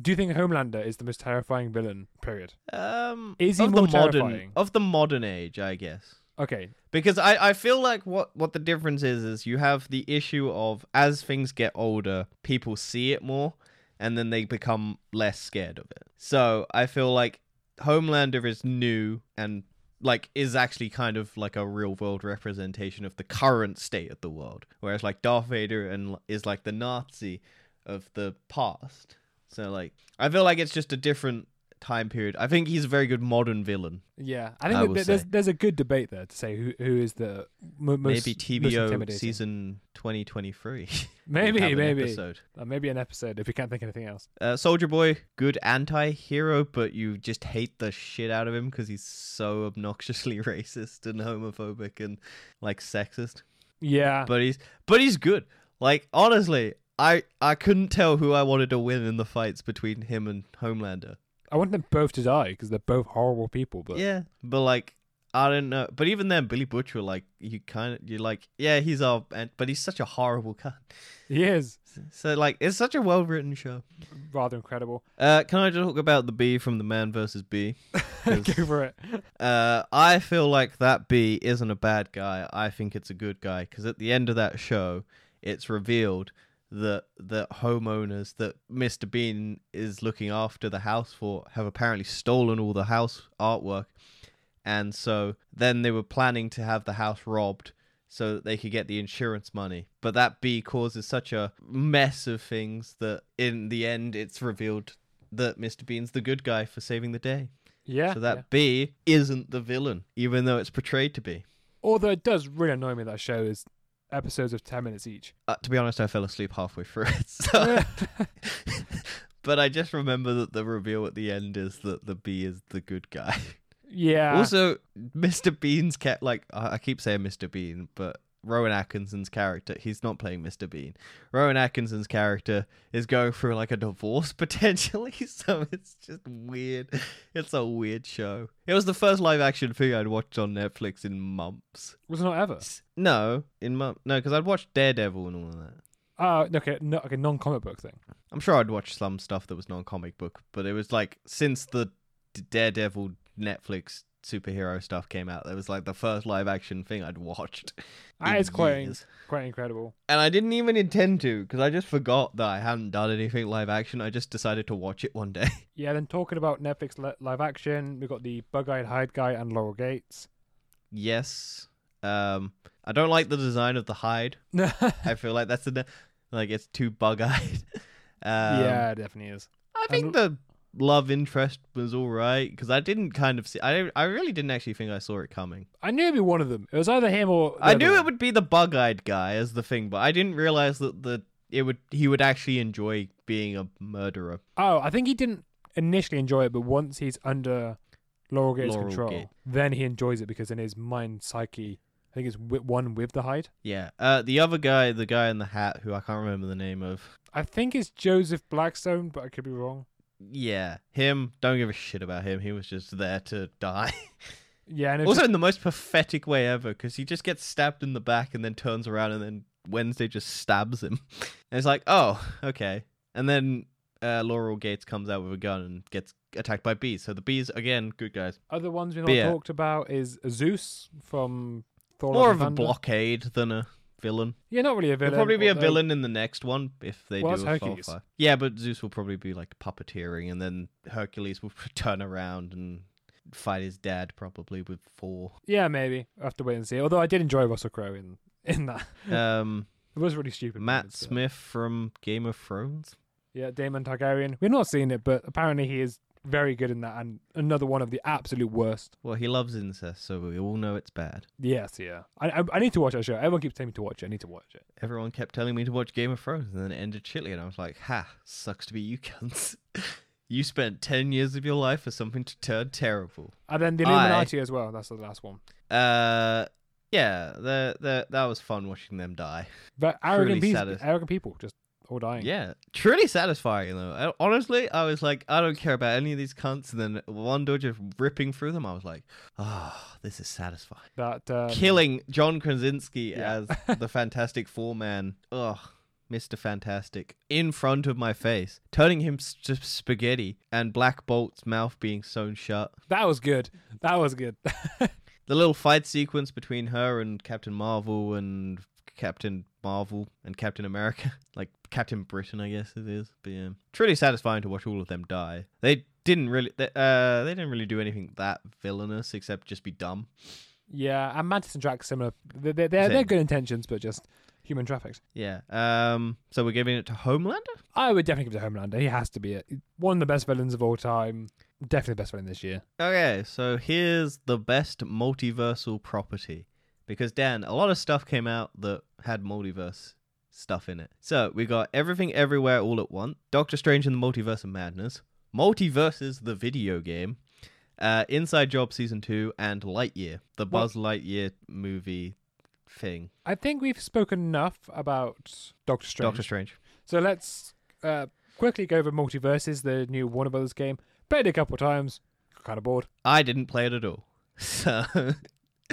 Do you think Homelander is the most terrifying villain? Period. Um, Is he of more the modern terrifying? of the modern age, I guess. Okay, Because I, I feel like what, what the difference is is you have the issue of as things get older, people see it more and then they become less scared of it. So I feel like Homelander is new and like is actually kind of like a real world representation of the current state of the world. Whereas like Darth Vader and is like the Nazi of the past. So like I feel like it's just a different time period. I think he's a very good modern villain. yeah, I think I that there's there's a good debate there to say who who is the mo- most maybe TBO season 2023. Maybe, maybe, episode. Uh, maybe an episode if you can't think of anything else. Uh, Soldier Boy, good anti-hero, but you just hate the shit out of him because he's so obnoxiously racist and homophobic and like sexist. Yeah, But he's but he's good. Like honestly, I I couldn't tell who I wanted to win in the fights between him and Homelander. I want them both to die because they're both horrible people. But yeah, but like I don't know. But even then, Billy Butcher, like you kind of you're like, yeah, he's our, but he's such a horrible cunt. he is So like, it's such a well written show. rather incredible. Uh, can I just talk about the bee from the Man versus Bee? 'Cause- Go for it. Uh, I feel like that bee isn't a bad guy. I think it's a good guy because at the end of that show, it's revealed that the homeowners that Mr. Bean is looking after the house for have apparently stolen all the house artwork, and so then they were planning to have the house robbed so that they could get the insurance money. But that bee causes such a mess of things that in the end, it's revealed that Mr. Bean's the good guy for saving the day. Yeah. So that yeah. bee isn't the villain, even though it's portrayed to be. Although it does really annoy me that show is episodes of ten minutes each. Uh, to be honest, I fell asleep halfway through it. So. but I just remember that the reveal at the end is that the bee is the good guy. yeah. also, Mr. Bean's cat, like I I keep saying Mr. Bean, but Rowan Atkinson's character, he's not playing Mr. Bean. Rowan Atkinson's character is going through like a divorce potentially, so it's just weird. It's a weird show. It was the first live action thing I'd watched on Netflix in months. was it not ever. No, in month no, because I'd watched Daredevil and all of that. Oh, okay, no, okay, non-comic book thing. I'm sure I'd watched some stuff that was non-comic book, but it was like since the D- Daredevil Netflix superhero stuff came out, that was like the first live action thing I'd watched. In is quite quite incredible. And I didn't even intend to because I just forgot that I hadn't done anything live action. I just decided to watch it one day. Yeah. Then talking about Netflix li- live action, we got the Bug-eyed Hyde guy and Laurel Gates. yes, um, I don't like the design of the Hyde. I feel like that's a like it's too bug-eyed. um, yeah, it definitely is. I think And- the love interest was all right because I didn't kind of see. I I really didn't actually think I saw it coming. I knew it'd be one of them. It was either him or I knew one. it would be the bug-eyed guy as the thing, but I didn't realize that the it would he would actually enjoy being a murderer. Oh, I think he didn't initially enjoy it, but once he's under Laurel Gates' Laurel control, Gate. then he enjoys it because in his mind psyche, I think it's one with the Hyde. Yeah. Uh, the other guy, the guy in the hat, who I can't remember the name of. I think it's Joseph Blackstone, but I could be wrong. Yeah, him. Don't give a shit about him. He was just there to die. Yeah, and also, just- in the most pathetic way ever, because he just gets stabbed in the back and then turns around and then Wednesday just stabs him. And it's like, oh, okay. And then uh, Laurel Gates comes out with a gun and gets attacked by bees. So the bees, again, good guys. other ones we've not talked about is Zeus from Thor: More of and a blockade than a villain. Yeah, not really a villain. He'll probably be a although- villain in the next one if they Well, do that's a Hercules. Fight. Yeah, but Zeus will probably be like puppeteering, and then Hercules will turn around and fight his dad probably with Thor. Yeah, maybe. I have to wait and see. Although I did enjoy Russell Crowe in in that. Um, It was really stupid. Matt but- Smith from Game of Thrones. Yeah, Daemon Targaryen. We've not seen it, but apparently he is very good in that, and another one of the absolute worst. Well, he loves incest, so we all know it's bad. Yes, yeah. I I, I need to watch that show. Everyone keeps telling me to watch it. I need to watch it. Everyone kept telling me to watch Game of Thrones, and then it ended shitly, and I was like, "Ha! Sucks to be you cunts." You spent 10 years of your life for something to turn terrible. And then the I- Illuminati as well. That's the last one. Uh, yeah, the, the, that was fun watching them die. But arrogant people, arrogant people just all dying. Yeah, truly satisfying though. I- honestly, I was like, I don't care about any of these cunts, and then one door just ripping through them. I was like, ah, this is satisfying. That um, Killing John Krasinski Yeah. as the Fantastic Four man. Ugh. Mr. Fantastic in front of my face, turning him to spaghetti, and Black Bolt's mouth being sewn shut. That was good. That was good. The little fight sequence between her and Captain Marvel and Captain Marvel and Captain America, like Captain Britain, I guess it is. But yeah, truly satisfying to watch all of them die. They didn't really, they, uh, they didn't really do anything that villainous except just be dumb. yeah, and Mantis and Drax similar. They're they're, they're, they're good intentions, but just human traffics. Yeah. Um. So we're giving it to Homelander. I would definitely give it to Homelander. He has to be it. One of the best villains of all time. Definitely the best villain this year. Okay. So here's the best multiversal property, because Dan, a lot of stuff came out that had multiverse stuff in it. So we got everything everywhere all at once. Doctor Strange and the Multiverse of Madness. MultiVersus the video game. Uh, Inside Job season two and Lightyear, the Well- Buzz Lightyear movie thing. I think we've spoken enough about Doctor Strange. Doctor Strange. So let's uh, quickly go over MultiVersus, the new Warner Brothers game. Played it a couple of times. Kind of bored. I didn't play it at all. So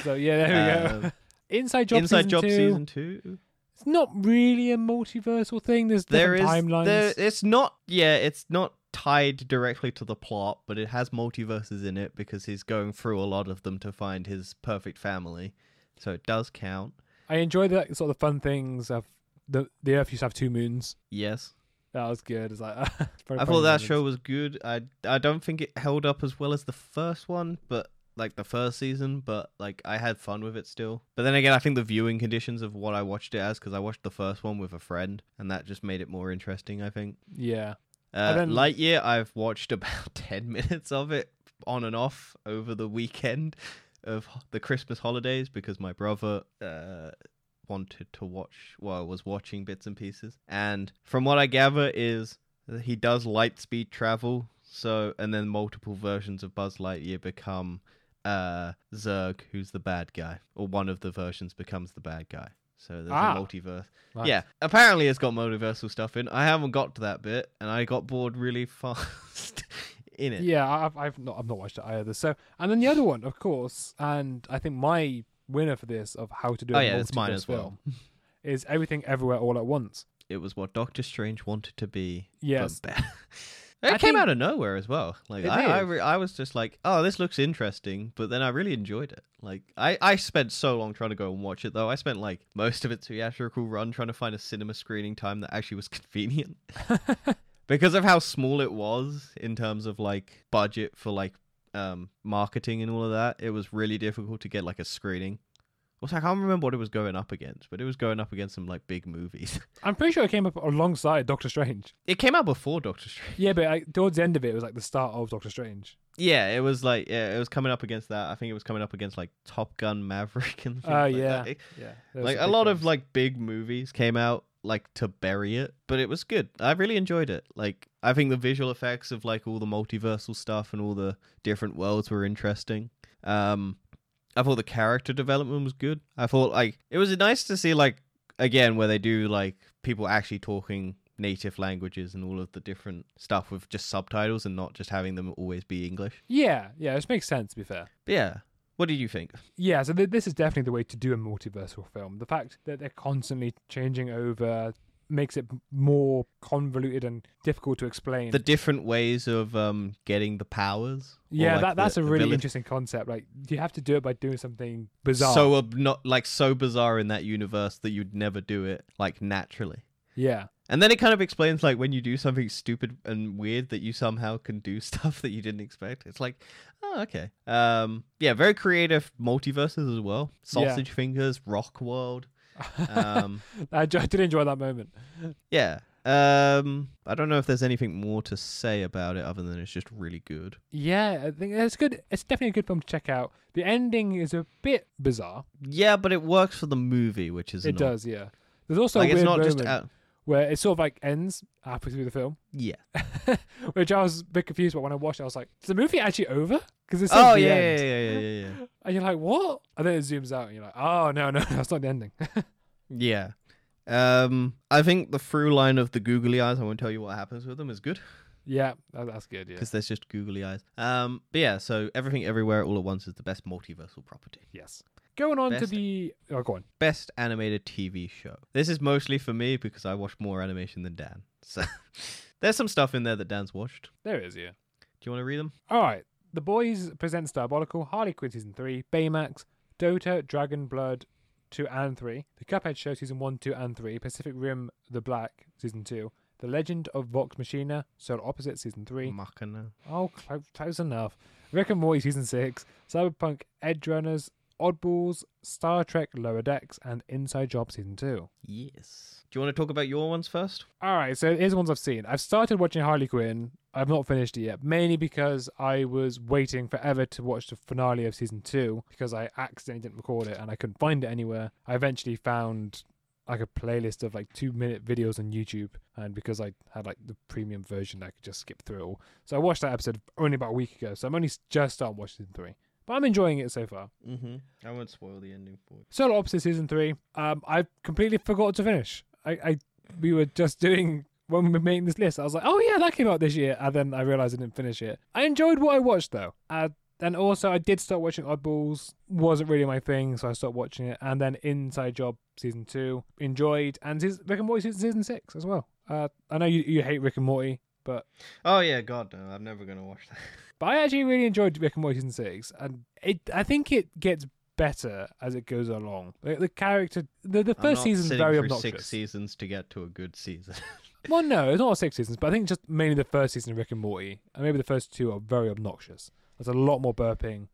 So yeah, there we go. Inside Job Inside season Job two. season two. It's not really a multiversal thing. There's There is timelines. there, it's not yeah, it's not tied directly to the plot, but it has multiverses in it because he's going through a lot of them to find his perfect family. So it does count. I enjoy the sort of the fun things of the the Earth used to have two moons. Yes. That was good. It's like I thought that show was good. I I don't think it held up as well as the first one, but like the first season, but like I had fun with it still. But then again, I think the viewing conditions of what I watched it as because I watched the first one with a friend, and that just made it more interesting. I think. Yeah. Uh, then- Lightyear, I've watched about 10 minutes of it on and off over the weekend of the Christmas holidays because my brother uh, wanted to watch, while well, was watching bits and pieces. And from what I gather, is he does light speed travel. So, and then multiple versions of Buzz Lightyear become uh, Zurg, who's the bad guy, or one of the versions becomes the bad guy. So there's Ah. a multiverse. Nice. Yeah, apparently it's got multiversal stuff in. I haven't got to that bit, and I got bored really fast in it. Yeah, I've I've not I've not watched it either. So and then the other one, of course, and I think my winner for this of how to do oh a yeah, it's mine as well. film is everything everywhere all at once. It was what Doctor Strange wanted to be. Yes. It I came out of nowhere as well. Like I, I, re- I was just like, oh, this looks interesting, but then I really enjoyed it. Like I, I spent so long trying to go and watch it though. I spent like most of its theatrical run trying to find a cinema screening time that actually was convenient. because of how small it was in terms of like budget for like um marketing and all of that it was really difficult to get like a screening also i can't remember what it was going up against but it was going up against some like big movies I'm pretty sure it came up alongside Doctor Strange. it came out before doctor strange Yeah, but like, towards the end of it, it was like the start of Doctor Strange. yeah it was like yeah it was coming up against that i think it was coming up against like top gun maverick and things Oh, like yeah. that. Yeah, like a big lot of like big movies came out like to bury it but it was good i really enjoyed it like i think the visual effects of like all the multiversal stuff and all the different worlds were interesting um i thought the character development was good i thought like it was nice to see like again where they do like people actually talking native languages and all of the different stuff with just subtitles and not just having them always be english Yeah, yeah, this makes sense. To be fair. but yeah what did you think Yeah, so th- this is definitely the way to do a multiversal film. The fact that they're constantly changing over makes it m- more convoluted and difficult to explain. the different ways of um getting the powers yeah, like, that that's the a really ability- interesting concept. Like, you have to do it by doing something bizarre. so ob- not like so bizarre in that universe that you'd never do it like naturally yeah, and then it kind of explains like when you do something stupid and weird that you somehow can do stuff that you didn't expect it's like oh okay um yeah very creative multiverses as well Yeah. sausage fingers rock world um I, did enjoy that moment. yeah um i don't know if there's anything more to say about it other than it's just really good Yeah, I think it's good. It's definitely a good film to check out. The ending is a bit bizarre. yeah but it works for the movie which is It annoying. does, yeah. There's also like a it's not moment just out- where it sort of like ends halfway through the film, Yeah. which I was a bit confused about when I watched. it. I was like, "Is the movie actually over?" Because it says Oh yeah, yeah, yeah, yeah, yeah, yeah. and you're like, "What?" And then it zooms out, and you're like, "Oh no, no, that's not the ending." Yeah. Um, I think the through line of the googly eyes, I won't tell you what happens with them, is good yeah, that's good. Yeah. because there's just googly eyes. Um, but yeah, so everything everywhere all at once is the best multiversal property. Yes. Going on to the oh, go on. Best animated TV show. This is mostly for me because I watch more animation than Dan. So there's some stuff in there that Dan's watched. There is. Yeah. Do you want to read them? All right. The Boys presents Diabolical, Harley Quinn season three, Baymax, Dota, Dragon Blood two and three, The Cuphead Show season one, two and three, Pacific Rim The Black season two, The Legend of Vox Machina, Solar Opposites season three. Machina. Oh, close, close enough. Rick and Morty season six, Cyberpunk Edge Runners, Oddballs, Star Trek Lower Decks, and Inside Job season two. Yes. Do you want to talk about your ones first? All right, so here's the ones I've seen. I've started watching Harley Quinn. I've not finished it yet, mainly because I was waiting forever to watch the finale of season two because I accidentally didn't record it and I couldn't find it anywhere. I eventually found like a playlist of like two minute videos on YouTube, and because I had like the premium version, I could just skip through it all. So I watched that episode only about a week ago. So I'm only just starting watching season three, but I'm enjoying it so far. Mm-hmm. I won't spoil the ending for you. Solar Opposites season three. Um, I completely forgot to finish. I, I we were just doing when we were making this list. I was like, oh yeah, that came out this year, and then I realized I didn't finish it. I enjoyed what I watched though. Uh, and also I did start watching Oddballs. wasn't really my thing, so I stopped watching it. And then Inside Job season two enjoyed, and season, Rick and Morty season, season six as well. Uh, I know you you hate Rick and Morty, but Oh yeah, God no, I'm never gonna watch that. but I actually really enjoyed Rick and Morty season six, and it I think it gets better as it goes along. Like the character, the the first season's sitting very obnoxious. Six seasons to get to a good season. Well, no, it's not six seasons, but I think just mainly the first season of Rick and Morty, and maybe the first two are very obnoxious. There's a lot more burping.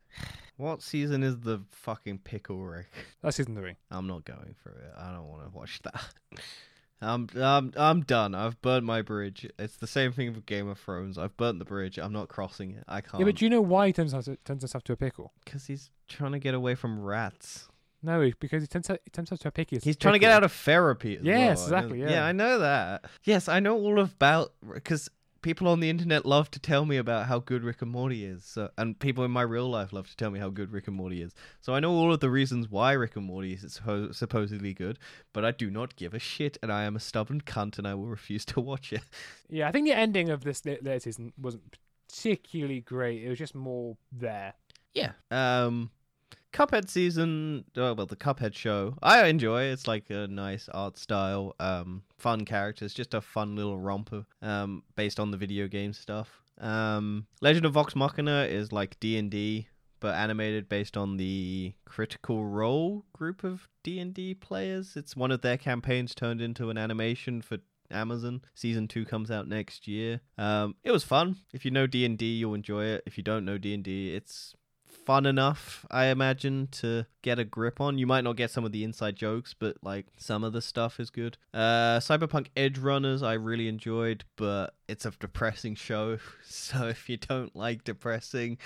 what season is the fucking pickle Rick? That's season three. I'm not going for it. I don't want to watch that. I'm I'm I'm done. I've burnt my bridge. It's the same thing with Game of Thrones. I've burnt the bridge. I'm not crossing it. I can't. Yeah, but do you know why he turns, himself- turns himself to a pickle? because he's trying to get away from rats. No, because he turns, he turns himself to a picky. He's trying to get out of therapy. As Yes, well. I know- exactly, yeah. Yeah, I know that. Yes, I know all about because people on the internet love to tell me about how good Rick and Morty is, so, and people in my real life love to tell me how good Rick and Morty is. So I know all of the reasons why Rick and Morty is suppo- supposedly good, but I do not give a shit, and I am a stubborn cunt, and I will refuse to watch it. Yeah, I think the ending of this latest season wasn't particularly great. It was just more there. Yeah. Um, Cuphead season, oh, well, the Cuphead show, I enjoy. It's like a nice art style, um, fun characters, just a fun little romper, um, based on the video game stuff. Um, Legend of Vox Machina is like D and D, but animated based on the Critical Role group of D and D players. It's one of their campaigns turned into an animation for Amazon. Season two comes out next year. Um, it was fun. If you know D and D, you'll enjoy it. If you don't know D and D, it's fun enough, I imagine, to get a grip on. You might not get some of the inside jokes, but like some of the stuff is good. Uh, Cyberpunk Edge Runners, I really enjoyed, but it's a depressing show. So if you don't like depressing,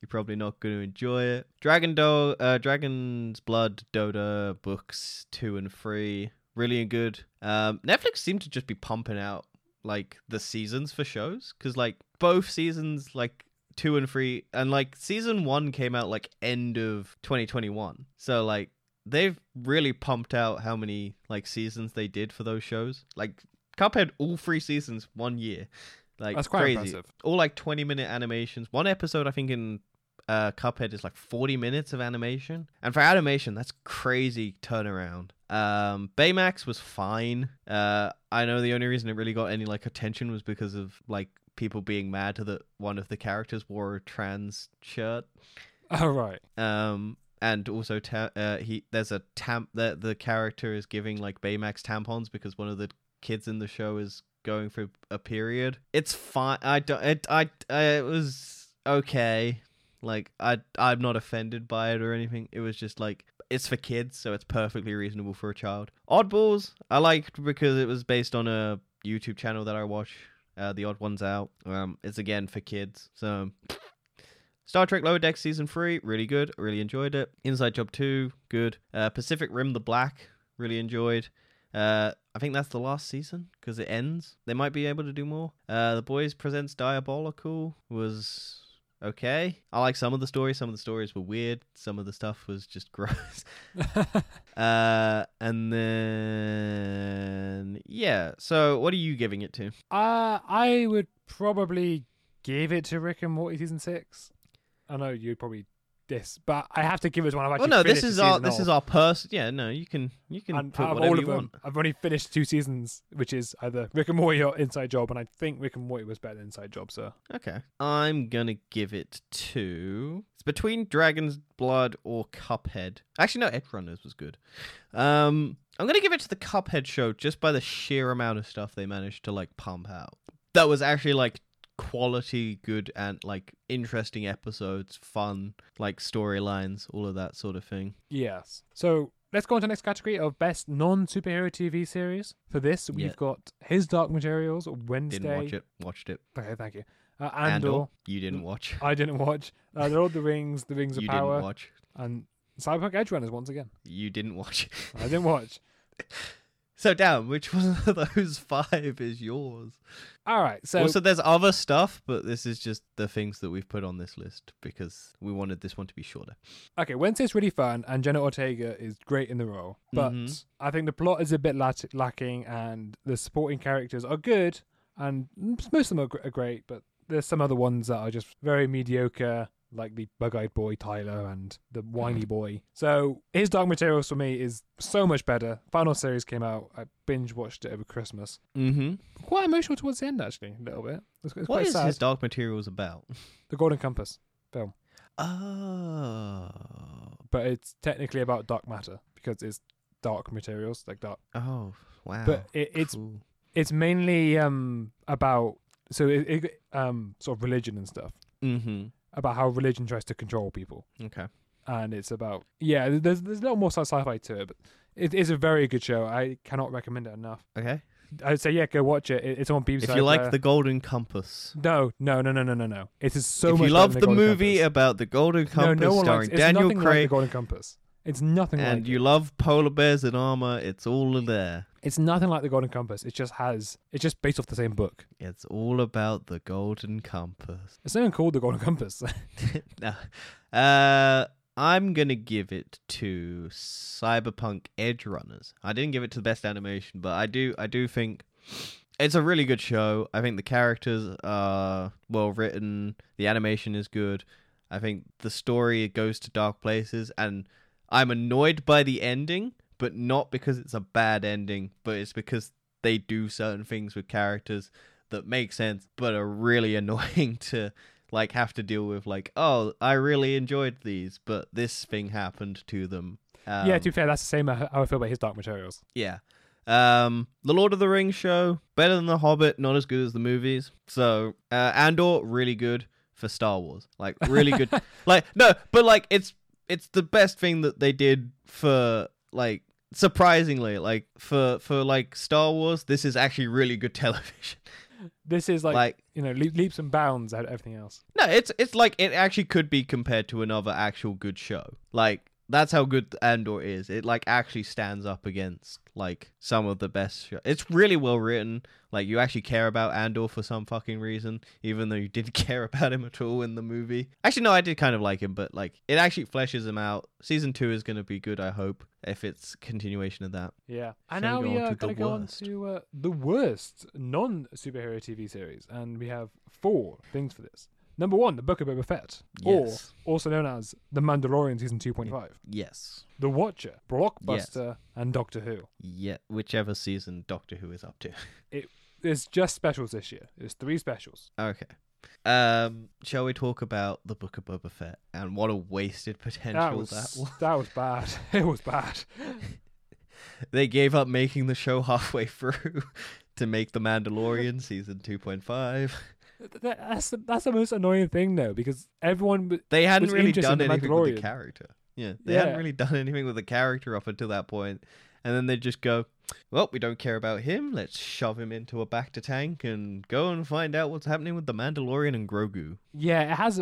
you're probably not going to enjoy it. Dragon Do- uh, Dragon's Blood Dota books two and three, really good. Um, Netflix seemed to just be pumping out like the seasons for shows because like both seasons like two and three and like season one came out like end of 2021 so like they've really pumped out how many like seasons they did for those shows. Like cuphead all three seasons one year. Like That's quite crazy. impressive. all like 20 minute animations. One episode i think in uh cuphead is like 40 minutes of animation. And for animation that's crazy turnaround. Um baymax was fine. Uh i know the only reason it really got any like attention was because of like people being mad that one of the characters wore a trans shirt Oh right. um and also ta- uh, he there's a tam the the character is giving like Baymax tampons because one of the kids in the show is going through a period. It's fine. I don't. It I, I it was okay. Like I I'm not offended by it or anything. It was just like it's for kids, so it's perfectly reasonable for a child. Oddballs I liked because it was based on a YouTube channel that I watch. Uh, the odd ones out. Um, it's again for kids, so Star Trek Lower Deck season three, really good. Really enjoyed it. Inside Job two, good. Uh, Pacific Rim: The Black, really enjoyed. Uh, I think that's the last season because it ends. They might be able to do more. Uh, the Boys Presents Diabolical was okay. I like some of the stories. Some of the stories were weird. Some of the stuff was just gross. uh, and then yeah. So what are you giving it to? uh, I would probably give it to Rick and Morty season six. I know you'd probably this, but I have to give it one I've Oh actually. no, this is our this of. is our person. Yeah, no, you can you can and put whatever all of you them, want. I've only finished two seasons, which is either Rick and Morty or Inside Job, and I think Rick and Morty was better than Inside Job, sir. Okay. I'm gonna give it to. It's between Dragon's Blood or Cuphead. Actually, no, Edge Runners was good. Um, I'm gonna give it to the Cuphead show just by the sheer amount of stuff they managed to like pump out. That was actually like quality, good, and like interesting episodes, fun, like storylines, all of that sort of thing. yes. So let's go on to the next category of best non-superhero TV series. For this, we've Yeah. got His Dark Materials, Wednesday. Didn't watch it. Watched it. Okay, thank you. Uh, Andor. You didn't watch. I didn't watch. Uh, The Lord of the Rings, The Rings of You Power, didn't watch. and Cyberpunk Edge Runners once again. You didn't watch. I didn't watch. So, Dan, which one of those five is yours? All right, so also, there's other stuff, but this is just the things that we've put on this list because we wanted this one to be shorter. okay, Wednesday's really fun, and Jenna Ortega is great in the role, but Mhm. I think the plot is a bit lat- lacking, and the supporting characters are good, and most of them are, gr- are great, but there's some other ones that are just very mediocre, like the bug-eyed boy Tyler and the whiny boy. So his Dark Materials for me is so much better. Final series came out. I binge watched it over Christmas. Mm-hmm. Quite emotional towards the end, actually, a little bit. It's, it's What quite is sad. his Dark Materials about? The Golden Compass, film. Oh. but it's technically about dark matter because it's dark materials, like dark. Oh, wow. But it, it's Cool. it's mainly um about so it, it um sort of religion and stuff Mm-hmm. About how religion tries to control people, Okay. and it's about yeah. There's there's a little more sci-fi to it, but it is a very good show. I cannot recommend it enough. Okay. I'd say yeah, go watch it. It- It's on BBC. If you like iPlayer. the Golden Compass. no, no, no, no, no, no, no. It is so if much. you love than the movie Compass. about the Golden Compass no one starring likes, it's Daniel nothing like the Golden Compass. It's nothing and like you it. love polar bears in armor, it's all there. It's nothing like the Golden Compass. It just has. It's just based off the same book. It's all about the Golden Compass. It's not even called the Golden Compass. no. Uh, I'm gonna give it to Cyberpunk Edge Runners. I didn't give it to the best animation, but I do I do think it's a really good show. I think the characters are well written, the animation is good. I think the story goes to dark places and I'm annoyed by the ending, but not because it's a bad ending, but it's because they do certain things with characters that make sense but are really annoying to like have to deal with like oh i really enjoyed these but this thing happened to them. Um, yeah, to be fair, that's the same how I feel about his Dark Materials. yeah. Um the lord of the rings show better than the hobbit not as good as the movies. So uh andor really good for star wars. Like really good. Like no but like it's it's the best thing that they did for like surprisingly like for for like star wars this is actually really good television This is like, like you know le- leaps and bounds out of everything else. No, it's it's like it actually could be compared to another actual good show. Like that's how good Andor is. It like actually stands up against like some of the best. Show. It's really well written. Like you actually care about Andor for some fucking reason, even though you didn't care about him at all in the movie. Actually, no, I did kind of like him, but like it actually fleshes him out. Season two is gonna be good. I hope if it's continuation of that. Yeah. Shall And now we we go on are to the going to go on to uh, the worst non superhero TV series. And we have four things for this. Number one, The Book of Boba Fett, Yes. or also known as The Mandalorian Season 2.5, Yes. The Watcher, Blockbuster, and Doctor Who. Yeah. Whichever season Doctor Who is up to. It's just specials this year. It's three specials. Okay. Um, shall we talk about the Book of Boba Fett and what a wasted potential That was, that was? that was bad. it was bad. They gave up making the show halfway through to make The Mandalorian season 2.5. Th- That's the, that's the most annoying thing though, because everyone They hadn't really done in anything with the character. Yeah, they hadn't really done anything with the character up until that. And then they just go, well, we don't care about him. Let's shove him into a bacta tank and go and find out what's happening with the Mandalorian and Grogu. Yeah, it has.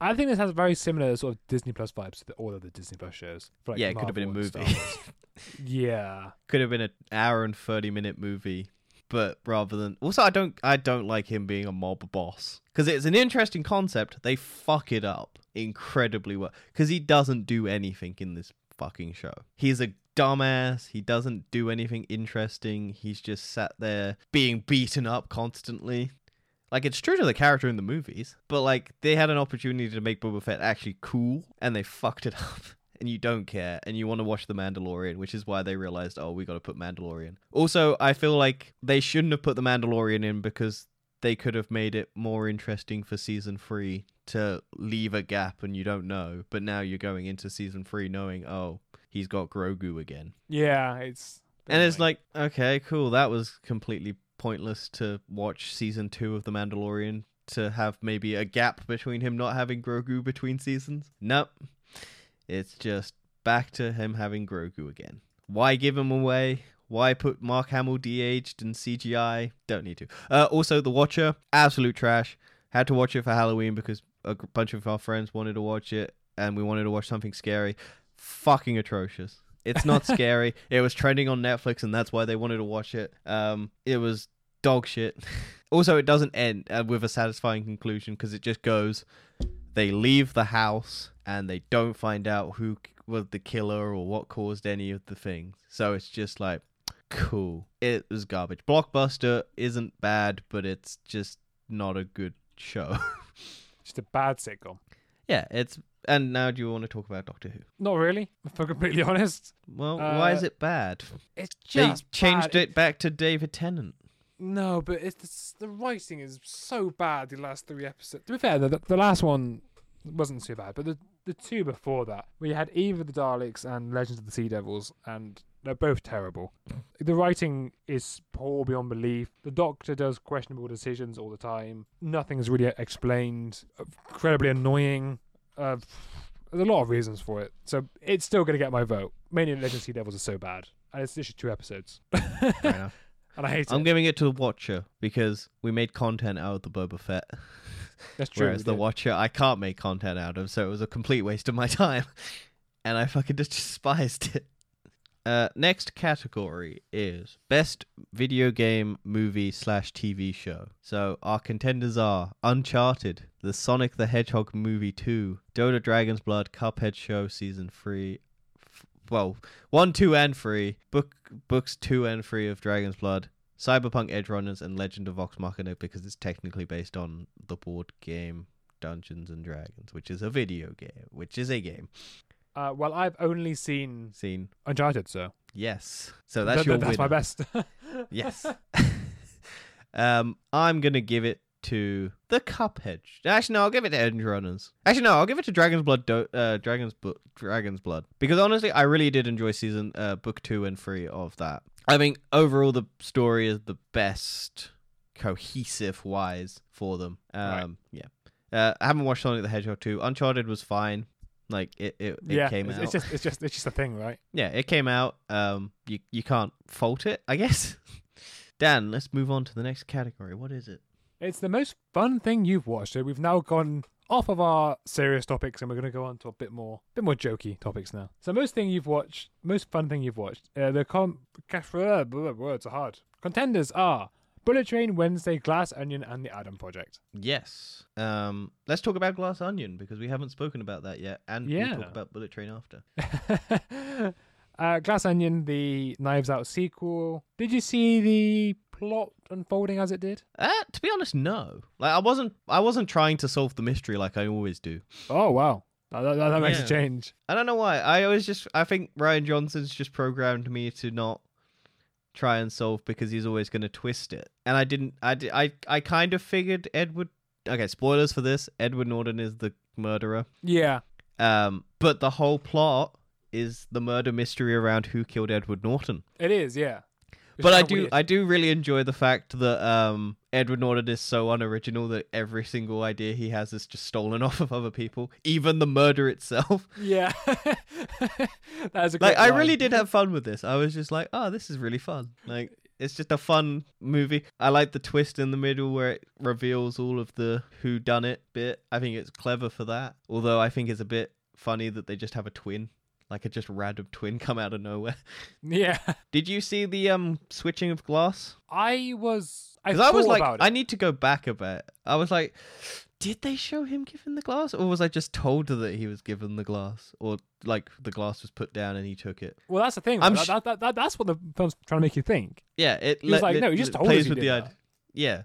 I think this has very similar sort of Disney Plus vibes to the, all of the Disney Plus shows. like, yeah, it could have been a movie. Yeah. could have been an hour and 30 minute movie but rather than also i don't i don't like him being a mob boss. Because it's an interesting concept. They fuck it up incredibly well. Because he doesn't do anything in this fucking show. He's a dumbass. He doesn't do anything interesting. He's just sat there being beaten up constantly. Like it's true to the character in the movies, but like they had an opportunity to make Boba Fett actually cool, and they fucked it up. And you don't care, and you want to watch The Mandalorian, which is why they realized, oh, we got to put Mandalorian. Also, I feel like they shouldn't have put The Mandalorian in because they could have made it more interesting for season three to leave a gap and you don't know. But now you're going into season three knowing, oh, he's got Grogu again. Yeah, it's. And it's like, okay, cool. That was completely pointless to watch season two of The Mandalorian to have maybe a gap between him not having Grogu between seasons. Nope. It's just back to him having Grogu again. Why give him away? Why put Mark Hamill de-aged and CGI? Don't need to. Uh, also, The Watcher, absolute trash. Had to watch it for Halloween because a bunch of our friends wanted to watch it, and we wanted to watch something scary. Fucking atrocious. It's not scary. It was trending on Netflix, and that's why they wanted to watch it. Um, it was dog shit. also, it doesn't end uh, with a satisfying conclusion because it just goes. They leave the house and they don't find out who was the killer or what caused any of the things. So it's just like, cool. It was garbage. Blockbuster isn't bad, but it's just not a good show. Just a bad sitcom. yeah, it's. And now, do you want to talk about Doctor Who? Not really, if I'm completely honest. Well, why is Uh, it bad? It's just They changed bad. it back to David Tennant. No, but it's the, the writing is so bad. The last three episodes. To be fair, the, the last one wasn't too bad, but the the two before that, we had Eve of the Daleks and Legends of the Sea Devils, and they're both terrible. The writing is poor beyond belief. The Doctor does questionable decisions all the time. Nothing is really explained. Incredibly annoying. Uh, there's a lot of reasons for it, so it's still going to get my vote. Mainly Legends of the Sea Devils are so bad, and it's just two episodes, and I hate I'm it. giving it to the Watcher because we made content out of the Boba Fett. That's true. Whereas the did. Watcher, I can't make content out of, so it was a complete waste of my time, and I fucking just despised it. Uh, next category is best video game movie slash TV show. So our contenders are Uncharted, the Sonic the Hedgehog movie two, Dota Dragon's Blood, Cuphead Show season three. F- well, one, two, and three. Book books two and three of Dragon's Blood. Cyberpunk Edge Runners and Legend of Vox Machina because it's technically based on the board game Dungeons and Dragons, which is a video game, which is a game. Uh, well, I've only seen Seen? Uncharted, so Yes. So that's Th- your th- that's my best. Yes. um, I'm gonna give it to the Cuphead. Actually, no, I'll give it to Edge Runners. Actually, no, I'll give it to Dragon's Blood. Do- uh, Dragon's Bu- Dragon's Blood because honestly, I really did enjoy season uh book two and three of that. I think overall the story is the best cohesive wise for them. Right. Um, yeah. Uh, I haven't watched Sonic the Hedgehog 2. Uncharted was fine. Like it, it, it yeah, came it's, out. it's just it's just it's just a thing, right? Yeah, it came out. Um, you you can't fault it, I guess. Dan, let's move on to the next category. What is it? It's the most fun thing you've watched. So we've now gone off of our serious topics, and we're going to go on to a bit more bit more jokey topics now. So most thing you've watched, most fun thing you've watched. Uh, the uh, words are hard. Contenders are Bullet Train, Wednesday, Glass Onion, and the Adam Project. Yes. Um, let's talk about Glass Onion because we haven't spoken about that yet, and we'll talk about Bullet Train after. uh, Glass Onion, the Knives Out sequel. Did you see the plot unfolding as it did? Uh, to be honest, no. Like I wasn't I wasn't trying to solve the mystery like I always do. Oh wow, that, that, that makes Yeah. a change. I don't know why. I always just I think Rian Johnson's just programmed me to not try and solve because he's always going to twist it. And I didn't I I I kind of figured Edward Okay, spoilers for this. Edward Norton is the murderer. Yeah, Um but the whole plot is the murder mystery around who killed Edward Norton. it is. Yeah, but I do weird. I do really enjoy the fact that um Edward Norton is so unoriginal that every single idea he has is just stolen off of other people, even the murder itself. Yeah, that is a like great I really did have fun with this. I was just like, oh, this is really fun. Like It's just a fun movie. I like the twist in the middle where it reveals all of the who done it bit. I think it's clever for that. Although I think it's a bit funny that they just have a twin, like a just random twin come out of nowhere. Yeah. Did you see the um switching of glass? I was. I Because I, was like, I need to go back a bit. I was like, did they show him giving the glass, or was I just told that he was given the glass, or like the glass was put down and he took it? Well, that's the thing. I'm that, sh- that, that, that- that's what the film's trying to make you think. Yeah, it. He was like, no, he just told us he with the that. idea. Yeah,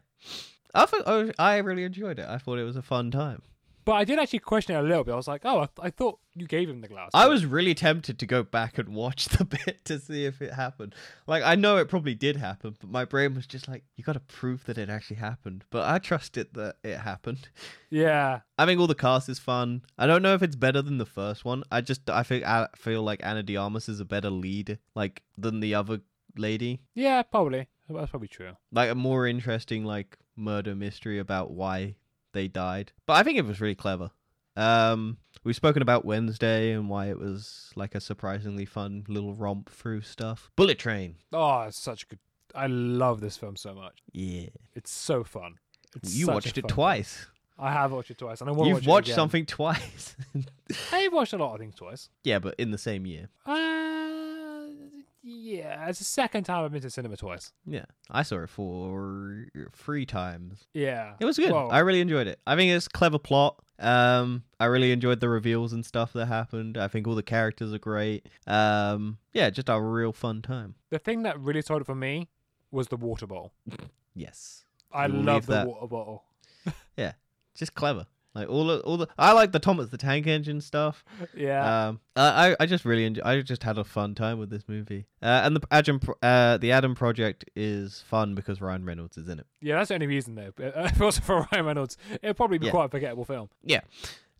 I thought oh, I really enjoyed it. I thought it was a fun time. But I did actually question it a little bit. I was like, oh, I, I thought you gave him the glass. I was really tempted to go back and watch the bit to see if it happened. Like I know it probably did happen, but my brain was just like, you got to prove that it actually happened. But I trusted that it happened. Yeah. I think all the cast is fun. I don't know if it's better than the first one. I just I think I feel like Ana de Armas is a better lead, like than the other lady. Yeah, probably. That's probably true. Like a more interesting like murder mystery about why they died. But I think it was really clever. Um, we've spoken about Wednesday and why it was like a surprisingly fun little romp through stuff. Bullet Train. Oh, it's such a good. I love this film so much. Yeah, It's so fun. It's you watched it twice. film. I have watched it twice, and I want You've watch watched it again. something twice. I've watched a lot of things twice. yeah, but in the same year. Uh, yeah, it's the second time I've been to cinema twice. Yeah, I saw it for three times. Yeah, It was good. I really enjoyed it. I think it's clever plot. Um, I really enjoyed the reveals and stuff that happened. I think all the characters are great. Um, yeah, just a real fun time. the thing that really sold it for me was the water bottle. Yes, I We'll love the that. water bottle. Yeah, just clever. Like all the all the. I like the Thomas the Tank Engine stuff. Yeah, Um, I I- just really enjoy. I just had a fun time with this movie. Uh, and the Adam uh the Adam Project is fun because Ryan Reynolds is in it. yeah, that's the only reason though. Uh, if it wasn't for Ryan Reynolds, it'd probably be Yeah. quite a forgettable film. Yeah.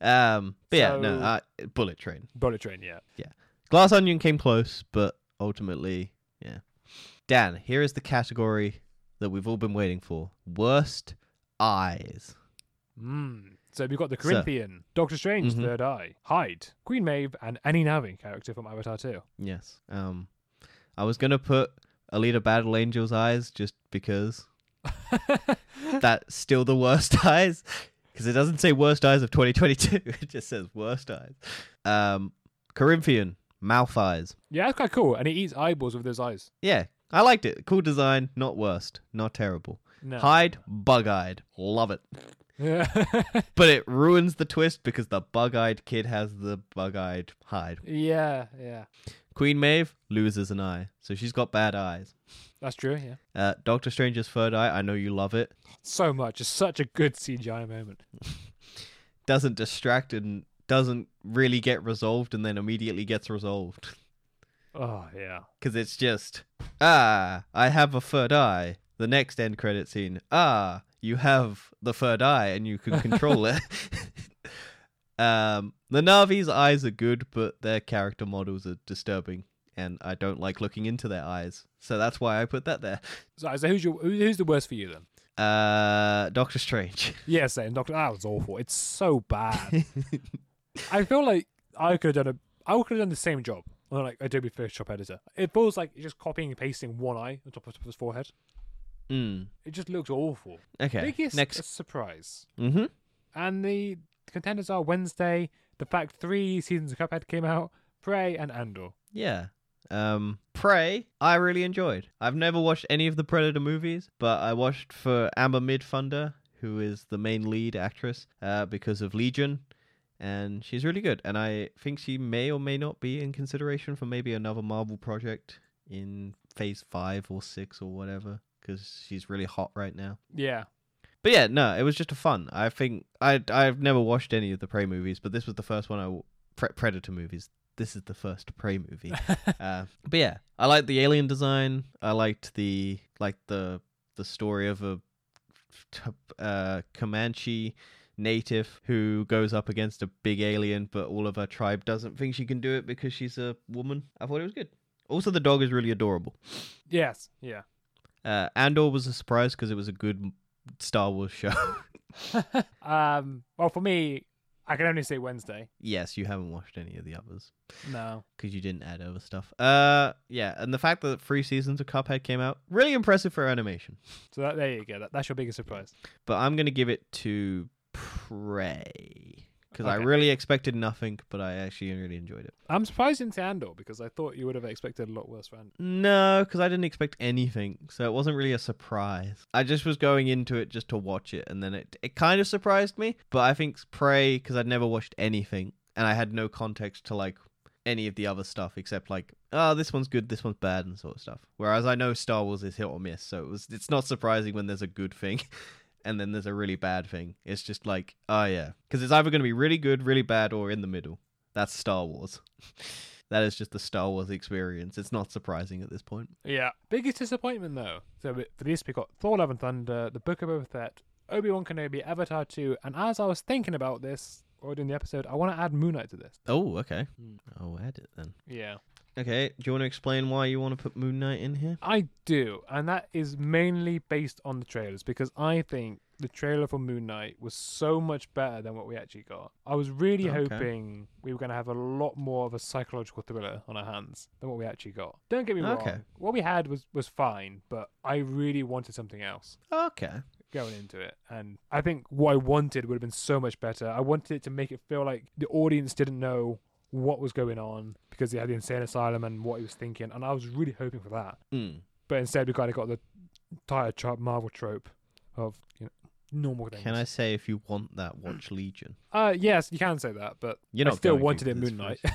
Um, but yeah, no, uh, Bullet Train. Bullet Train, Yeah. yeah. Glass Onion came close, but ultimately, yeah. Dan, here is the category that we've all been waiting for: worst eyes. Mm. So we've got the So- Corinthian, Doctor Strange, Mhm. Third Eye, Hyde, Queen Maeve, and Annie Na'vi, character from Avatar 2. Yes. Um, I was gonna put Alita Battle Angel's eyes just because that's still the worst eyes, because it doesn't say worst eyes of 2022. it just says worst eyes. Um, Corinthian mouth eyes. yeah, it's quite cool. And he eats eyeballs with those eyes. Yeah, I liked it. Cool design, not worst, not terrible. No. Hyde, bug-eyed, love it. Yeah. But it ruins the twist because the bug-eyed kid has the bug-eyed Hyde. yeah, yeah. Queen Maeve loses an eye, so she's got bad eyes. That's true, yeah. Uh, Doctor Strange's third eye, I know you love it. So much. It's such a good CGI moment. Doesn't distract and doesn't really get resolved, and then immediately gets resolved Oh, yeah. because it's just ah, I have a third eye. The next end credit scene, ah, you have the third eye and you can control it. um, the Na'vi's eyes are good, but their character models are disturbing, and I don't like looking into their eyes. So that's why I put that there. So, so who's, your, who's the worst for you then? Uh, Doctor Strange. Yeah, same. Doctor, that was awful. It's so bad. I feel like I could have done a, I could have done the same job on like Adobe Photoshop editor. It feels like you're just copying and pasting one eye on top of his forehead. Mm. It just looks awful. Okay. Biggest Next. surprise. Mm-hmm. And the contenders are Wednesday, the fact three seasons of Cuphead came out, Prey, and Andor. Yeah. Um, Prey, I really enjoyed. I've never watched any of the Predator movies, but I watched for Amber Midthunder, who is the main lead actress, uh, because of Legion, and she's really good. And I think she may or may not be in consideration for maybe another Marvel project in Phase Five or Six or whatever, because she's really hot right now. Yeah. But yeah, no, it was just a fun. I think I I've never watched any of the Prey movies, but this was the first one I Pre- Predator movies. This is the first Prey movie. uh, but yeah, I liked the alien design. I liked the like the the story of a uh, Comanche native who goes up against a big alien, but all of her tribe doesn't think she can do it because she's a woman. I thought it was good. Also, the dog is really adorable. yes. Yeah. Uh, Andor was a surprise because it was a good Star Wars show. um. Well, for me, I can only say Wednesday. Yes, you haven't watched any of the others No. because you didn't add other stuff. Uh, yeah, and the fact that three seasons of Cuphead came out really impressive for animation. So that, there you go. That, that's your biggest surprise. But I'm gonna give it to Prey because I really expected nothing, but I actually really enjoyed it. I'm surprised into Andor because I thought you would have expected a lot worse for Andor. No, because I didn't expect anything, so it wasn't really a surprise. I just was going into it just to watch it, and then it it kind of surprised me. But I think Prey because I'd never watched anything, and I had no context to like any of the other stuff except like, oh, this one's good, this one's bad, and sort of stuff. Whereas I know Star Wars is hit or miss, so it was it's not surprising when there's a good thing. And then there's a really bad thing. It's just like, oh yeah, because it's either going to be really good, really bad, or in the middle. That's Star Wars. that is just the Star Wars experience. It's not surprising at this point. Yeah. Biggest disappointment though. So for this we got Thor: Love and Thunder, The Book of Boba Fett, Obi Wan Kenobi, Avatar 2, and as I was thinking about this or doing the episode, I want to add Moon Knight to this. Oh, okay. Hmm. I'll add it then. Yeah. Okay, do you want to explain why you want to put Moon Knight in here? I do, and that is mainly based on the trailers because I think the trailer for Moon Knight was so much better than what we actually got. I was really Okay. hoping we were going to have a lot more of a psychological thriller on our hands than what we actually got. Don't get me wrong. Okay. What we had was was fine, but I really wanted something else Okay. going into it. And I think what I wanted would have been so much better. I wanted it to make it feel like the audience didn't know what was going on because he had the insane asylum and what he was thinking. And I was really hoping for that. Mm. But instead, we kind of got the entire tro- Marvel trope of you know normal things. Can I say if you want that, watch Legion? Uh, yes, you can say that, but You're I not still wanted it Moon Knight.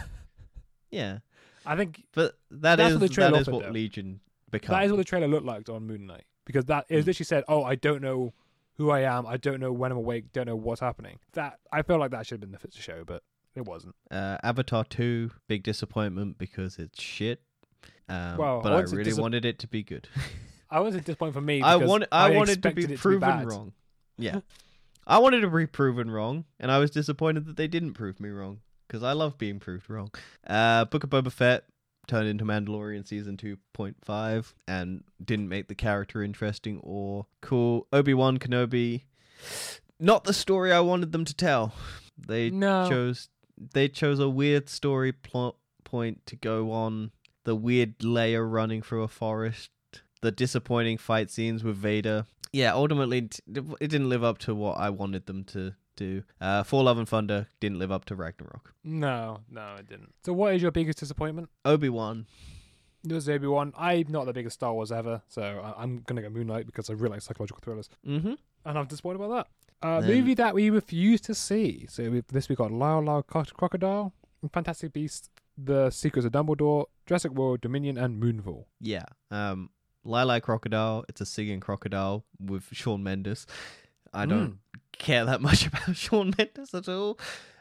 Yeah, I think but that That's is what the trailer that is what though. Legion becomes. that is what the trailer looked like on Moon Knight because that it Mm. literally said, "Oh, I don't know who I am. I don't know when I'm awake. Don't know what's happening." That I feel like that should have been the fit to show, but it wasn't. uh, Avatar two, big disappointment because it's shit. Um, Well, but I it really wanted it to be good. I was at this point for me. I because wanted I, wanted to be proven bad. wrong. Yeah, I wanted to be proven wrong, and I was disappointed that they didn't prove me wrong because I love being proved wrong. Uh, Book of Boba Fett turned into Mandalorian season two point five and didn't make the character interesting or cool. Obi Wan Kenobi, not the story I wanted them to tell. They No. chose they chose a weird story plot point to go on. The weird Leia running through a forest. The disappointing fight scenes with Vader. Yeah, ultimately it didn't live up to what I wanted them to do. Uh, Thor Love and Thunder didn't live up to Ragnarok. No, no, it didn't. So, what is your biggest disappointment? Obi Wan. It was Obi Wan. I'm not the biggest Star Wars ever, so I'm gonna go Moon Knight because I really like psychological thrillers, Mm-hmm. and I'm disappointed about that. Uh, Then- movie that we refuse to see. So we, this we got Lyle Lyle Cro- Crocodile, Fantastic Beasts, The Secrets of Dumbledore, Jurassic World, Dominion, and Moonfall. Yeah. Um, Lilac Crocodile. It's a singing crocodile with Shawn Mendes. I don't Mm. care that much about Shawn Mendes at all,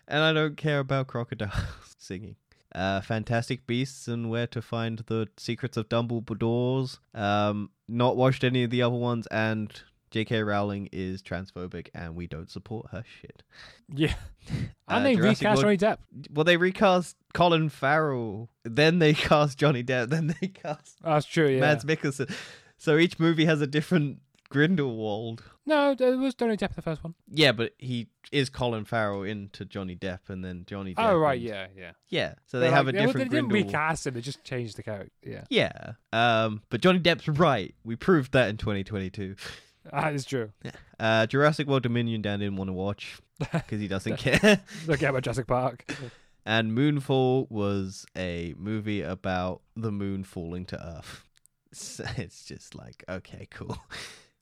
and I don't care about crocodiles singing. Uh, Fantastic Beasts and Where to Find the Secrets of Dumbledore's. Um, not watched any of the other ones, and J.K. Rowling is transphobic, and we don't support her shit. Yeah, and Uh, they Jurassic recast World- Johnny Depp. Well, they recast Colin Farrell, then they cast Johnny Depp, then they cast That's true. Yeah. Mads Mikkelsen. So each movie has a different Grindelwald. No, it was Johnny Depp the first one. Yeah, but he is Colin Farrell into Johnny Depp, and then Johnny Depp. Oh right, and- yeah, yeah. yeah. So they They're have like- a yeah, well, different They didn't Grindelwald. recast him; they just changed the character. Yeah, Yeah. Um, but Johnny Depp's right. We proved that in 2022. That is true. Uh, Jurassic World Dominion Dan didn't want to watch because he doesn't care. Look about Jurassic Park. and Moonfall was a movie about the moon falling to Earth. So it's just like okay, cool.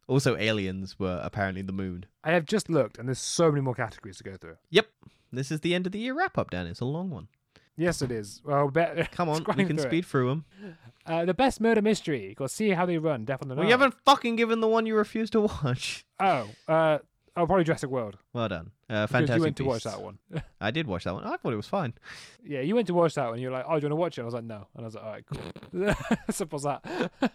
Also, aliens were apparently the moon. I have just looked, and there's so many more categories to go through. Yep. This is the end of the year wrap up, Dan. It's a long one. Yes, it is. Well, bet, Come on, we can through it. speed through them. Uh, the best murder mystery. To see how they run. Death on the Well, you haven't fucking given the one you refused to watch. Oh, uh, oh, probably Jurassic World. Well done. Uh, Fantastic you went to watch that one. I did watch that one. I thought it was fine. yeah, you went to watch that one. You were like, oh, do you want to watch it? I was like, no. And I was like, all right, cool. Simple as that.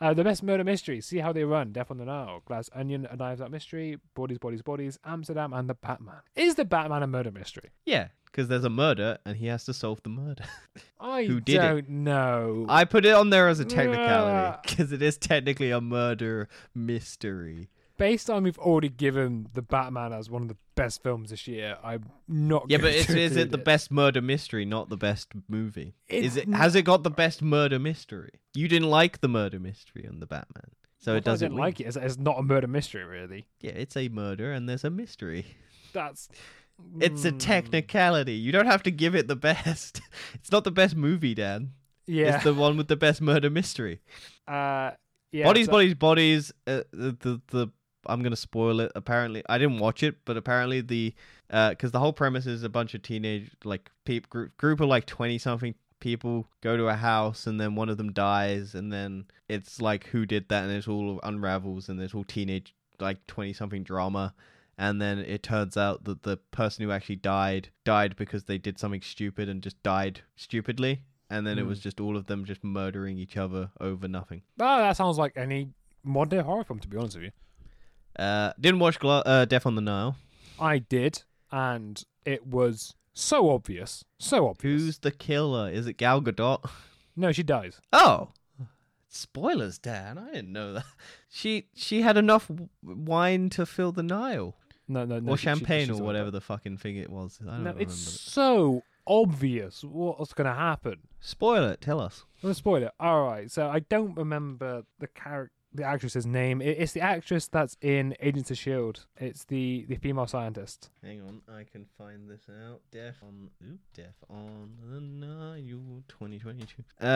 Uh, the best murder mystery. See how they run. Death on the Nile. Glass Onion. A Knives Out Mystery. Bodies, Bodies, Bodies. Amsterdam and the Batman. Is the Batman a murder mystery? Yeah, because there's a murder and he has to solve the murder. I Who did it? don't know. I put it on there as a technicality because it is technically a murder mystery. Based on we've already given the Batman as one of the best films this year, I'm not. Yeah, but is, is it the best murder mystery, not the best movie? It's Is it has it got the best murder mystery? You didn't like the murder mystery on the Batman, so it doesn't like it. It's, it's not a murder mystery, really. Yeah, it's a murder and there's a mystery. That's. It's a Mm, technicality. You don't have to give it the best. It's not the best movie, Dan. Yeah. It's the one with the best murder mystery. uh, yeah. bodies, so- bodies, bodies. Uh, the, the the I'm gonna spoil it. Apparently, I didn't watch it, but apparently the because the whole premise is a bunch of teenage like peop group group of like twenty something people go to a house and then one of them dies and then it's like who did that and it all unravels and there's all teenage like 20 something drama and then it turns out that the person who actually died died because they did something stupid and just died stupidly and then it was Mm. just all of them just murdering each other over nothing Oh, that sounds like any modern day horror film, to be honest with you. Uh didn't watch Glo- uh, death on the nile I did, and it was so obvious. So obvious. who's the killer is it gal gadot No, she dies. Oh, spoilers, Dan. I didn't know that. She she had enough wine to fill the Nile, No, no, no. or she- she- champagne, she's or whatever the fucking thing it was. I don't No, it's so obvious what's going to happen. Spoil it. Tell us. I'm gonna spoil it. All right, so I don't remember the character, the actress's name. It, it's the actress that's in Agents of Shield. It's the the female scientist. Hang on, I can find this out. Death on oop, Death on the Nile, 2022. Uh,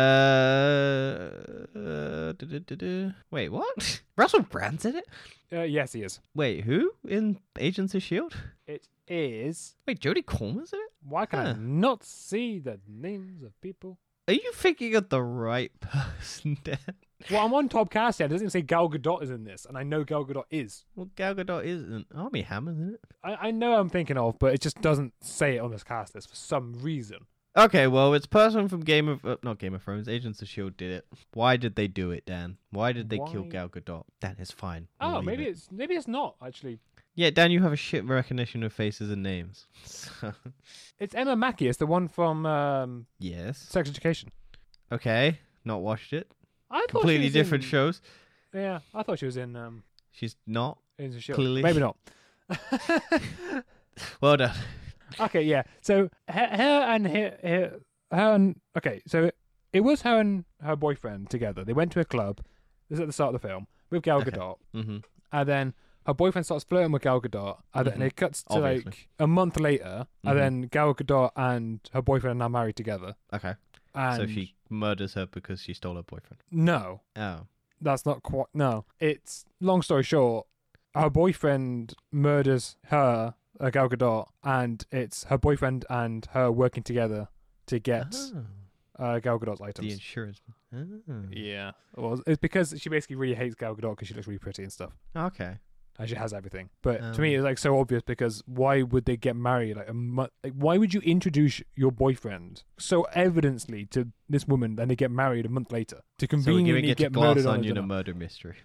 uh wait, what? Russell Brand's in it? Uh, yes, he is. Wait, who in Agents of Shield? It is. Wait, Jodie Comer's in it? Why can I not see the names of people? Are you thinking of the right person, Dan? Well, I'm on top cast. It doesn't even say Gal Gadot is in this, and I know Gal Gadot is. Well, Gal Gadot isn't. Armie Hammer, isn't it. I, I know I'm thinking of, but it just doesn't say it on this cast list for some reason. Okay, well, it's person from Game of uh, not Game of Thrones. Agents of Shield did it. Why did they do it, Dan? Why did they kill Why- Gal Gadot? Dan, it's fine. We'll Oh, maybe it. it's maybe it's not actually. Yeah, Dan, you have a shit recognition of faces and names. It's Emma Mackey. It's the one from um, yes. Sex Education. Okay, not watched it. I Completely different in- shows. Yeah, I thought she was in um, She's not. Agents of Shield. Clearly. Maybe not. Well done. okay, yeah. So her, her and her, her, her and okay, so it, it was her and her boyfriend together. They went to a club. This is at the start of the film with Gal Okay. Gadot, hmm and then her boyfriend starts flirting with Gal Gadot, and then Mhm. it cuts to Obviously. like a month later, Mhm. and then Gal Gadot and her boyfriend are now married together. Okay. And so she murders her because she stole her boyfriend. no, Oh. that's not quite no. It's long story short, her boyfriend murders her, uh, Gal Gadot, and it's her boyfriend and her working together to get Oh, uh, Gal Gadot's items. the insurance. Oh. Yeah, well, it's because she basically really hates Gal Gadot because she looks really pretty and stuff, Okay. She has everything. But to me, Um. it's like so obvious because why would they get married? Like a month? Like, why would you introduce your boyfriend so evidently to this woman, then they get married a month later to So conveniently to get Glass murdered on a Onion a murder mystery.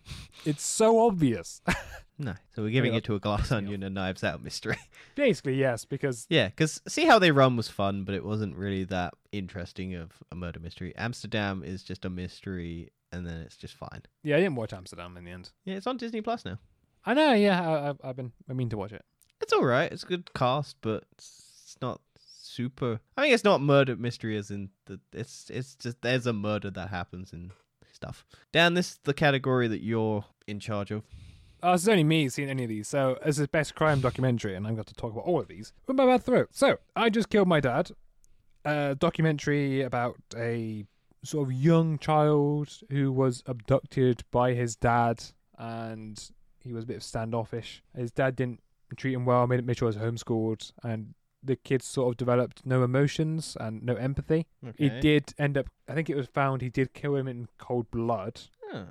It's so obvious. No. So we're giving it to a Glass Onion and Knives Out mystery. basically, yes, because Yeah, because see how they run was fun, but it wasn't really that interesting of a murder mystery. Amsterdam is just a mystery, and then it's just fine. yeah, I didn't watch Amsterdam in the end. Yeah, it's on Disney Plus now. I know, yeah, I, I've, I've been I mean to watch it. It's all right. It's a good cast, but it's not super. I mean, it's not murder mystery as in the. It's it's just there's a murder that happens and stuff. Dan, this is the category that you're in charge of. Uh, oh, it's only me seeing any of these. So, as a best crime documentary, and I'm going to talk about all of these with my bad throat. So, I just killed my dad. A documentary about a sort of young child who was abducted by his dad, and he was a bit of standoffish. His dad didn't treat him well, made, made sure he was homeschooled, and the kid sort of developed no emotions and no empathy. He did end up, I think it was found he did kill him in cold blood Oh.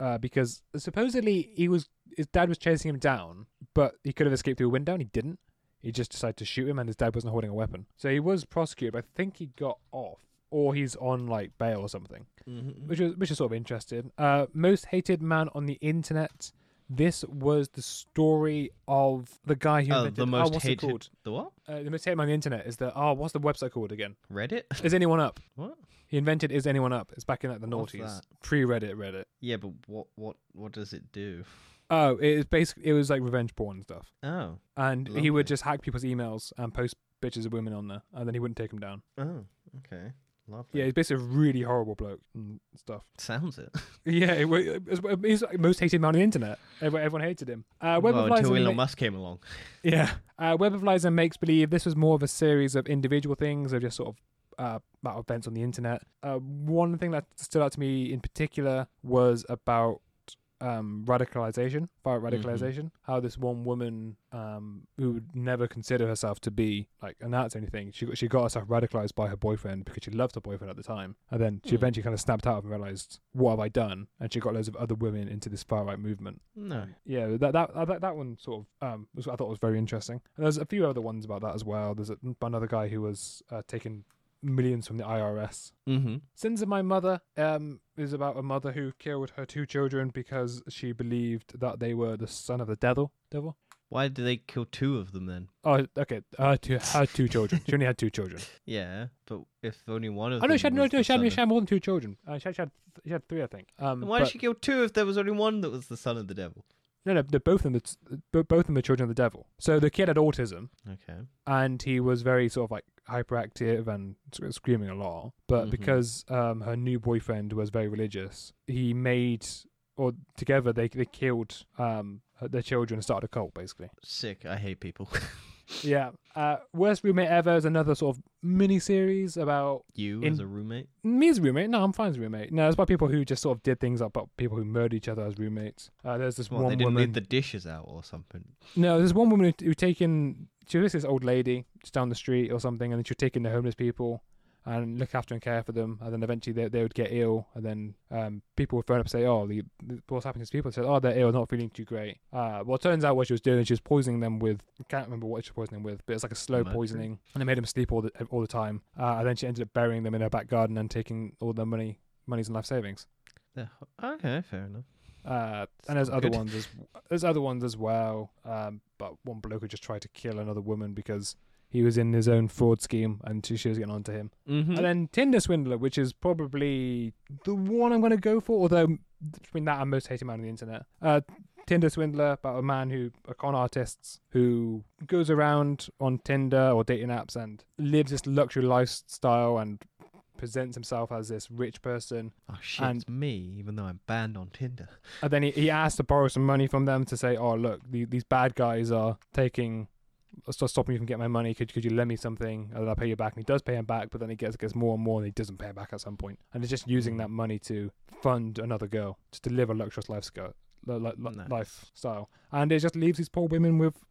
uh, because supposedly he was his dad was chasing him down, but he could have escaped through a window and he didn't. He just decided to shoot him, and his dad wasn't holding a weapon, so he was prosecuted. But I think he got off, or he's on like bail or something, Mhm. which is which is sort of interesting. Uh, most hated man on the internet. This was the story of the guy who Oh, invented. the most what's hated. it called? The what? Uh, the most hated on the internet is the oh, what's the website called again? Reddit? Is anyone up? what? He invented Is anyone up? It's back in like the noughties, pre Reddit, Reddit. Yeah, but what what what does it do? Oh, it was basically it was like revenge porn and stuff, Oh, and he would just hack people's emails and post pictures of women on there, and then he wouldn't take them down. oh, okay, lovely. Yeah, he's basically a really horrible bloke and stuff. sounds it. Yeah, it, it was- he's the most hated man on the internet. Everyone, everyone hated him. Uh, Web well, of Lies until Elon Ma- Musk came along. Yeah. Uh, Web of Lies and Makes Believe this was more of a series of individual things of just sort of uh, about events on the internet. Uh, one thing that stood out to me in particular was about um, radicalization, far right Mhm. radicalization. How this one woman um, who would never consider herself to be like a Nazi or anything, she got, she got herself radicalized by her boyfriend because she loved her boyfriend at the time, and then she Hmm. eventually kind of snapped out and realized what have I done, and she got loads of other women into this far right movement. No. Yeah, that that uh, that, that one sort of um was, I thought was very interesting. And there's a few other ones about that as well. There's a, another guy who was uh, taking millions from the IRS. Mm-hmm. Sins of My Mother um is about a mother who killed her two children because she believed that they were the son of the devil. Devil. Why did they kill two of them then? Oh, okay. Her two, her two children. She only had two children. Yeah, but if only one of Oh them. no, she had no, no, she had, she had more than two children. Uh, she, had, she had she had three, I think. Um, why but- did she kill two if there was only one that was the son of the devil? No, no, they're both of them. Both of them are children of the devil. So the kid had autism, Okay. and he was very sort of like hyperactive and screaming a lot. But Mhm. because um, her new boyfriend was very religious, he made or together they they killed um, her- their children and started a cult basically. Sick. I hate people. yeah. Uh, Worst roommate ever is another sort of mini series about you In- as a roommate? me as a roommate. No, I'm fine as a roommate. No, it's about people who just sort of did things up, about people who murdered each other as roommates. Uh, there's this What, one they didn't woman. leave the dishes out or something. No, there's one woman who, who taken. She was this old lady just down the street or something, and then she was taking the homeless people and look after and care for them, and then eventually they they would get ill, and then um people would phone up and say, "Oh, the, the, what's happening to these people?" They said, "Oh, they're ill, not feeling too great." Uh, well, it turns out what she was doing, is she was poisoning them with. I can't remember what she was poisoning them with, but it's like a slow Mercury? poisoning, and it made them sleep all the all the time. Uh, and then she ended up burying them in her back garden and taking all their money, monies and life savings. Yeah, Okay, fair enough. Uh, and there's other Good. ones as there's other ones as well. Um, but one bloke who just tried to kill another woman because he was in his own fraud scheme and she was getting onto him. Mm-hmm. And then Tinder Swindler, which is probably the one I'm going to go for, although between that and most hated man on the internet. Uh, Tinder Swindler about a man who a con artist who goes around on Tinder or dating apps and lives this luxury lifestyle and presents himself as this rich person oh shit, and- me, even though I'm banned on Tinder. And then he, he asked to borrow some money from them to say, "Oh, look, the, these bad guys are taking, stop stopping me from getting my money. Could could you lend me something, and then I'll pay you back?" And he does pay him back, but then he gets gets more and more, and he doesn't pay back at some point. And he's just using Mm. that money to fund another girl, just to live a luxurious lifestyle, li- li- li- Nice. lifestyle. And it just leaves these poor women with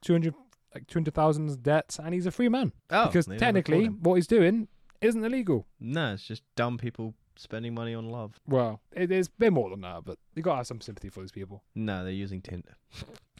two hundred like two hundred thousand debts, and he's a free man Oh, because technically what he's doing isn't illegal. no, it's just dumb people spending money on love. Well, it is a bit more than that, but you gotta have some sympathy for these people. No, they're using Tinder.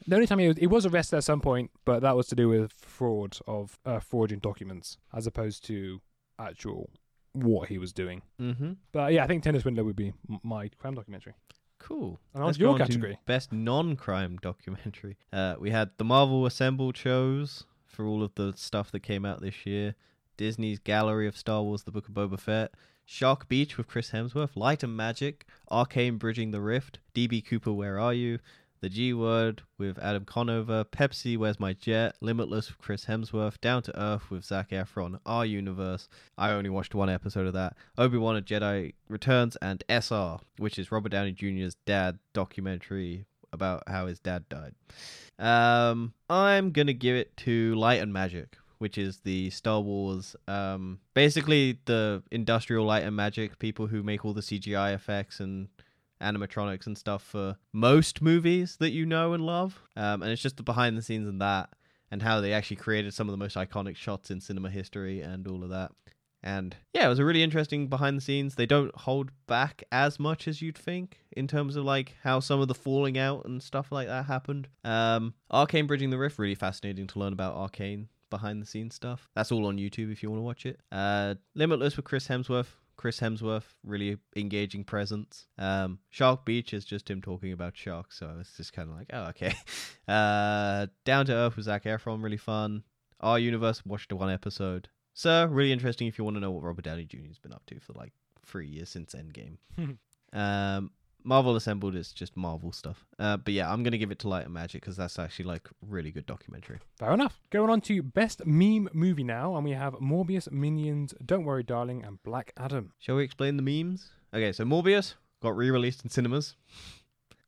The only time he was, he was arrested at some point, but that was to do with fraud of uh, fraudulent documents as opposed to actual what he was doing. Mm-hmm. But yeah, I think Tinder Swindler would be m- my crime documentary. Cool. And Let's your go on to category. best non-crime documentary. Uh, we had the Marvel Assembled shows for all of the stuff that came out this year. Disney's Gallery of Star Wars: The Book of Boba Fett. Shark Beach with Chris Hemsworth. Light and Magic. Arcane Bridging the Rift. DB Cooper, Where Are You? The G Word with Adam Conover. Pepsi, Where's My Jet? Limitless with Chris Hemsworth. Down to Earth with Zac Efron. Our Universe. I only watched one episode of that. Obi Wan: A Jedi Returns and SR, which is Robert Downey Jr.'s dad documentary about how his dad died. Um, I'm gonna give it to Light and Magic, which is the Star Wars, um, basically the industrial Light and Magic people who make all the CGI effects and animatronics and stuff for most movies that you know and love. Um, and it's just the behind the scenes and that, and how they actually created some of the most iconic shots in cinema history and all of that. And yeah, it was a really interesting behind the scenes. They don't hold back as much as you'd think in terms of like how some of the falling out and stuff like that happened. Um, Arcane Bridging the Rift, really fascinating to learn about Arcane behind the scenes stuff. That's all on YouTube if you want to watch it. Uh, Limitless with Chris Hemsworth. Chris Hemsworth, really engaging presence. Um, Shark Beach is just him talking about sharks, so it's just kind of like, oh, okay. Uh, Down to Earth with Zac Efron, really fun. Our Universe, watched one episode. So, really interesting if you want to know what Robert Downey Jr. has been up to for like three years since Endgame. um, Marvel Assembled is just Marvel stuff. Uh, but yeah, I'm gonna give it to Light and Magic because that's actually like really good documentary. Fair enough. Going on to best meme movie now, and we have Morbius, Minions, Don't Worry, Darling, and Black Adam. Shall we explain the memes? Okay, so Morbius got re-released in cinemas.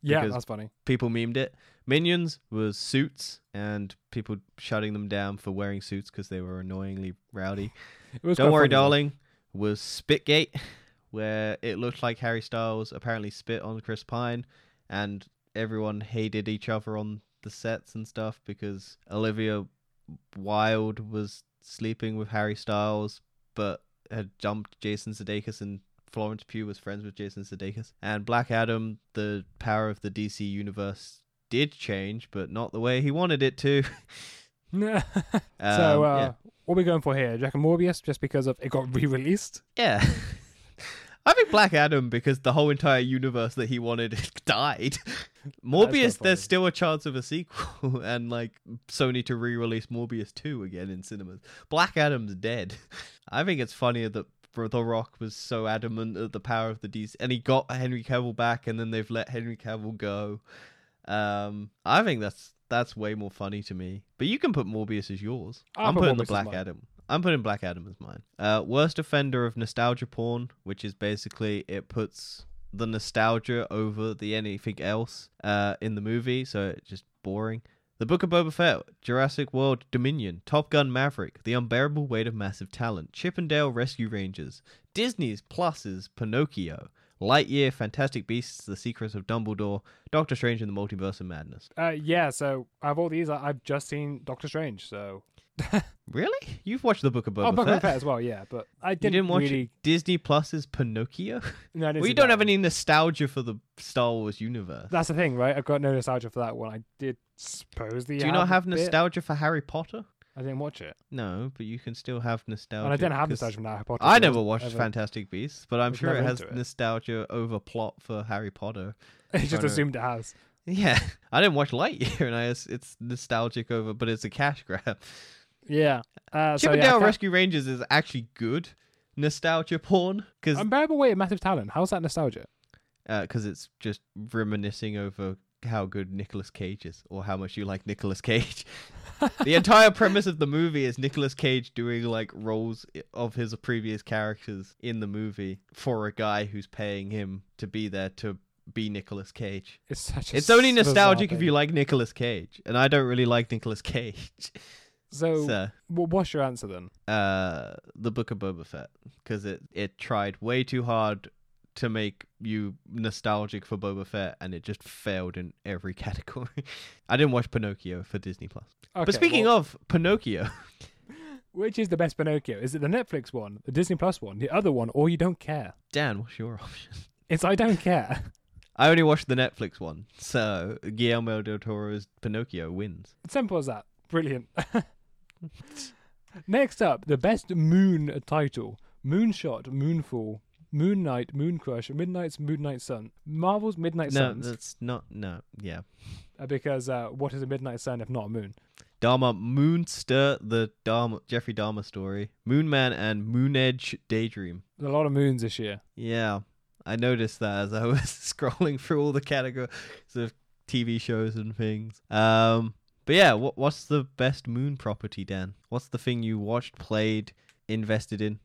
Yeah, that's funny. People memed it. Minions was suits and people shutting them down for wearing suits because they were annoyingly rowdy. It was Don't worry, funny, darling. Was Spitgate, where it looked like Harry Styles apparently spit on Chris Pine, and everyone hated each other on the sets and stuff because Olivia Wilde was sleeping with Harry Styles, but had jumped Jason Sudeikis, and Florence Pugh was friends with Jason Sudeikis. And Black Adam, the power of the DC universe did change, but not the way he wanted it to. so, Um, uh, yeah. what are we going for here? You reckon Morbius just because of it got re-released? Yeah. I think Black Adam because the whole entire universe that he wanted died. Morbius, there's still a chance of a sequel and like Sony to re-release Morbius 2 again in cinemas. Black Adam's dead. I think it's funnier that The Rock was so adamant at the power of the DC and he got Henry Cavill back and then they've let Henry Cavill go. Um I think that's that's way more funny to me. But you can put Morbius as yours. I'll I'm putting Morbius the Black. Adam. I'm putting Black Adam as mine. Uh, worst offender of nostalgia porn, which is basically it puts the nostalgia over the anything else uh, in the movie, so it's just boring. The Book of Boba Fett, Jurassic World Dominion, Top Gun Maverick, The Unbearable Weight of Massive Talent, Chip 'n Dale Rescue Rangers, Disney's Plus's Pinocchio, Lightyear, Fantastic Beasts, The Secrets of Dumbledore, Doctor Strange in the Multiverse of Madness. Uh, yeah. So of all these, I've just seen Doctor Strange. So Really? You've watched The Book of Boba oh, Book Fett? of Fett as well. Yeah, but I didn't, didn't watch really. Disney Plus's Pinocchio? No, didn't Well, you don't have any nostalgia for the Star Wars universe. That's the thing, right? I've got no nostalgia for that one. I did supposedly. Do you not have bit. nostalgia for Harry Potter? I didn't watch it, No, but you can still have nostalgia. and I didn't have nostalgia from Harry Potter. I never watched ever- Fantastic Beasts, but I'm sure it has it. nostalgia over plot for Harry Potter. I just assumed it has. Yeah, I didn't watch Lightyear, and I it's nostalgic over, but it's a cash grab. Yeah. Uh, so, Chip 'n Dale yeah, Rescue Rangers is actually good nostalgia porn because Unbearable weight of massive talent. How's that nostalgia? because it's just reminiscing over how good Nicolas Cage is or how much you like Nicolas Cage. the entire premise of the movie is Nicolas Cage doing like roles of his previous characters in the movie for a guy who's paying him to be there to be Nicolas Cage. It's such. A It's only nostalgic if you like Nicolas Cage, and I don't really like Nicolas Cage. So, so, wh- what's your answer then? uh, the Book of Boba Fett, because it it tried way too hard to make you nostalgic for Boba Fett, and it just failed in every category. I didn't watch Pinocchio for Disney Plus. Okay, but speaking well, of Pinocchio, which is the best Pinocchio? Is it the Netflix one, the Disney Plus one, the other one, or you don't care? Dan, what's your option? It's I don't care. I only watched the Netflix one, so Guillermo del Toro's Pinocchio wins. Simple as that. Brilliant. Next up, the best Moon title: Moonshot, Moonfall, Moon Knight, Moon Crush, Midnight's Midnight Sun, Marvel's Midnight No, Suns. that's not. No, yeah. uh, because uh, what is a Midnight Sun if not a moon? Dahmer Moonster, the Dahmer Jeffrey Dahmer story, Moon Man, and Moon Age Daydream. There's a lot of moons this year. Yeah, I noticed that as I was scrolling through all the categories of TV shows and things. Um, but yeah, what what's the best Moon property, Dan? What's the thing you watched, played, invested in?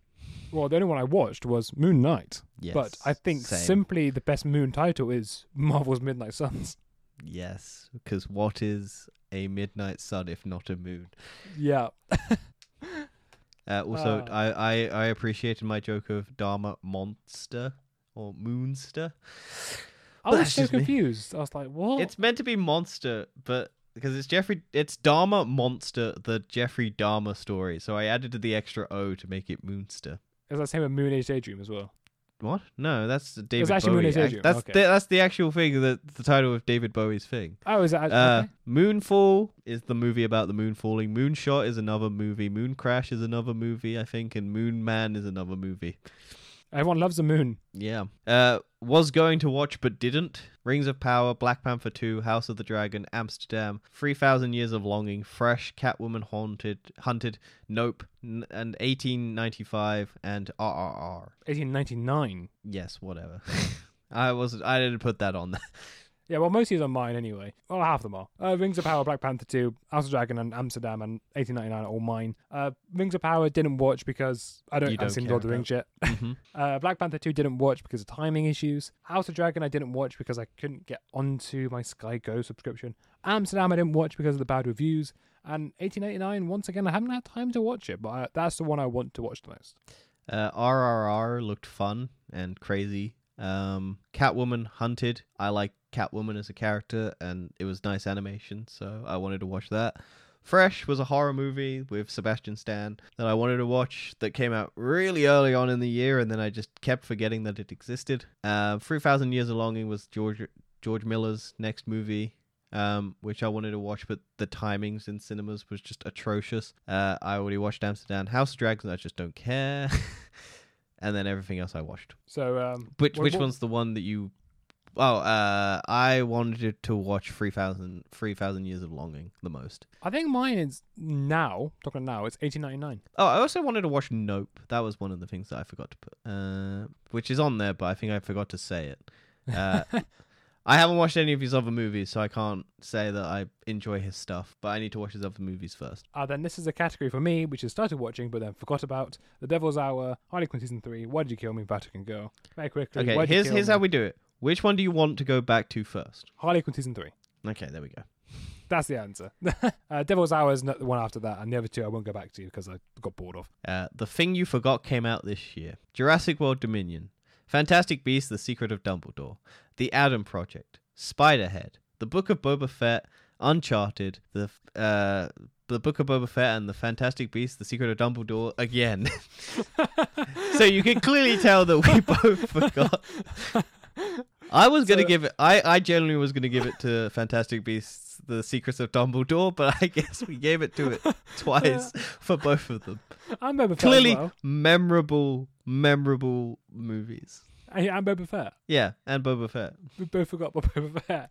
Well, the only one I watched was Moon Knight. Yes, but I think same. simply the best moon title is Marvel's Midnight Suns. yes, because what is a midnight sun if not a moon? yeah. Uh, also, Ah. I, I I appreciated my joke of Dahmer Monster or Moonster. I was so just me. confused. I was like, what? It's meant to be monster, but because it's Jeffrey, it's Dahmer Monster, the Jeffrey Dahmer story. So I added the extra O to make it Moonster. Is that same with Moon Age Daydream as well? What? No, that's the David actually Bowie. Moon Age Daydream, That's okay. the, that's the actual thing. That the title of David Bowie's thing. Oh, is that Uh, okay? Moonfall is the movie about the moon falling. Moonshot is another movie. Moon Crash is another movie, I think, and Moon Man is another movie. Everyone loves the moon. Yeah. Uh, was going to watch but didn't. Rings of Power, Black Panther 2, House of the Dragon, Amsterdam, 3000 Years of Longing, Fresh, Catwoman Haunted, Hunted, Nope, n- and 1895, and RRR. 1899. Yes, whatever. I wasn't. I didn't put that on there. Yeah, well, most of these are mine anyway. Well, half of them are. Uh, Rings of Power, Black Panther 2, House of Dragon, and Amsterdam, and 1899 are all mine. Uh, Rings of Power didn't watch because I don't, You don't I've seen care Lord of the Rings yet. Mhm. Uh, Black Panther 2 didn't watch because of timing issues. House of Dragon I didn't watch because I couldn't get onto my Sky Go subscription. Amsterdam I didn't watch because of the bad reviews. And 1889, once again, I haven't had time to watch it, but I, that's the one I want to watch the most. Uh, RRR looked fun and crazy. Um, Catwoman Hunted. I like Catwoman as a character, and it was nice animation, so I wanted to watch that. Fresh was a horror movie with Sebastian Stan that I wanted to watch that came out really early on in the year, and then I just kept forgetting that it existed. Uh, 3000 Years of Longing was George George Miller's next movie, um, which I wanted to watch, but the timings in cinemas was just atrocious. Uh, I already watched Amsterdam, House of Dragons. I just don't care, and then everything else I watched. So, um, Which what- which what- one's the one that you? Oh, uh, I wanted to watch 3000, 3000 Years of Longing the most. I think mine is now, talking now, it's 1899. Oh, I also wanted to watch Nope. That was one of the things that I forgot to put, uh, which is on there, but I think I forgot to say it. Uh, I haven't watched any of his other movies, so I can't say that I enjoy his stuff. But I need to watch his other movies first. Uh, then this is a category for me, which I started watching but then forgot about. The Devil's Hour, Harley Quinn Season 3, Why Did You Kill Me, Vatican Girl. Very quickly. Okay, here's here's Me? how we do it. Which one do you want to go back to first? Harley Quinn Season 3. Okay, there we go. That's the answer. uh, Devil's Hour is not the one after that, and the other two I won't go back to because I got bored of. Uh, the thing you forgot came out this year: Jurassic World Dominion, Fantastic Beasts: The Secret of Dumbledore, The Adam Project, Spiderhead, The Book of Boba Fett, Uncharted, the uh, the Book of Boba Fett, and the Fantastic Beasts: The Secret of Dumbledore again. so you can clearly tell that we both forgot. I was gonna give it. I I generally was gonna give it to Fantastic Beasts: The Secrets of Dumbledore, but I guess we gave it to it twice for both of them Boba Fett. clearly well. memorable, memorable movies. And I'm Boba Fett. Yeah, and Boba Fett. We both forgot about Boba Fett.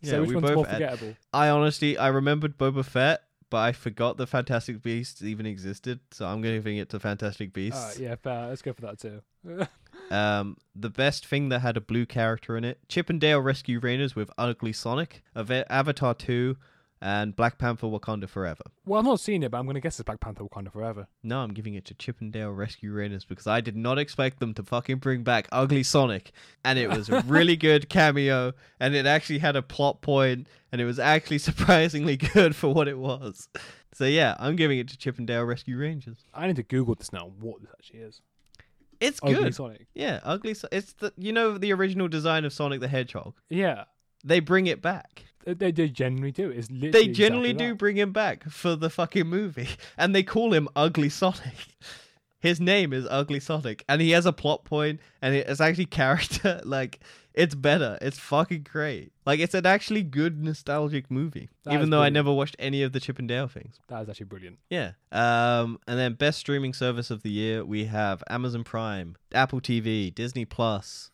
Yeah, so which one's both more had- forgettable? I honestly, I remembered Boba Fett, but I forgot the Fantastic Beasts even existed. So I'm giving it to Fantastic Beasts. Alright, yeah, fair. Let's go for that too. Um, the best thing that had a blue character in it: Chip 'n Dale Rescue Rangers with Ugly Sonic, Avatar 2, and Black Panther: Wakanda Forever. well, I've not seen it, but I'm going to guess it's Black Panther Wakanda Forever. No, I'm giving it to Chip 'n Dale Rescue Rangers because I did not expect them to fucking bring back Ugly Sonic. And it was a really good cameo, and it actually had a plot point, and it was actually surprisingly good for what it was. So yeah, I'm giving it to Chip 'n Dale Rescue Rangers. I need to Google this now, what this actually is. It's Ugly good. Sonic. Yeah, Ugly So- It's the you know the original design of Sonic the Hedgehog. Yeah, They bring it back. they, they, generally do. It's literally They generally exactly do that. bring him back for the fucking movie, and they call him Ugly Sonic. His name is Ugly Sonic, and he has a plot point, and it's actually character. Like it's better. It's fucking great. Like it's an actually good nostalgic movie, That even though I never watched any of the Chip and Dale things. That is actually brilliant. Yeah. Um, and then best streaming service of the year, we have Amazon Prime, Apple TV, Disney Plus,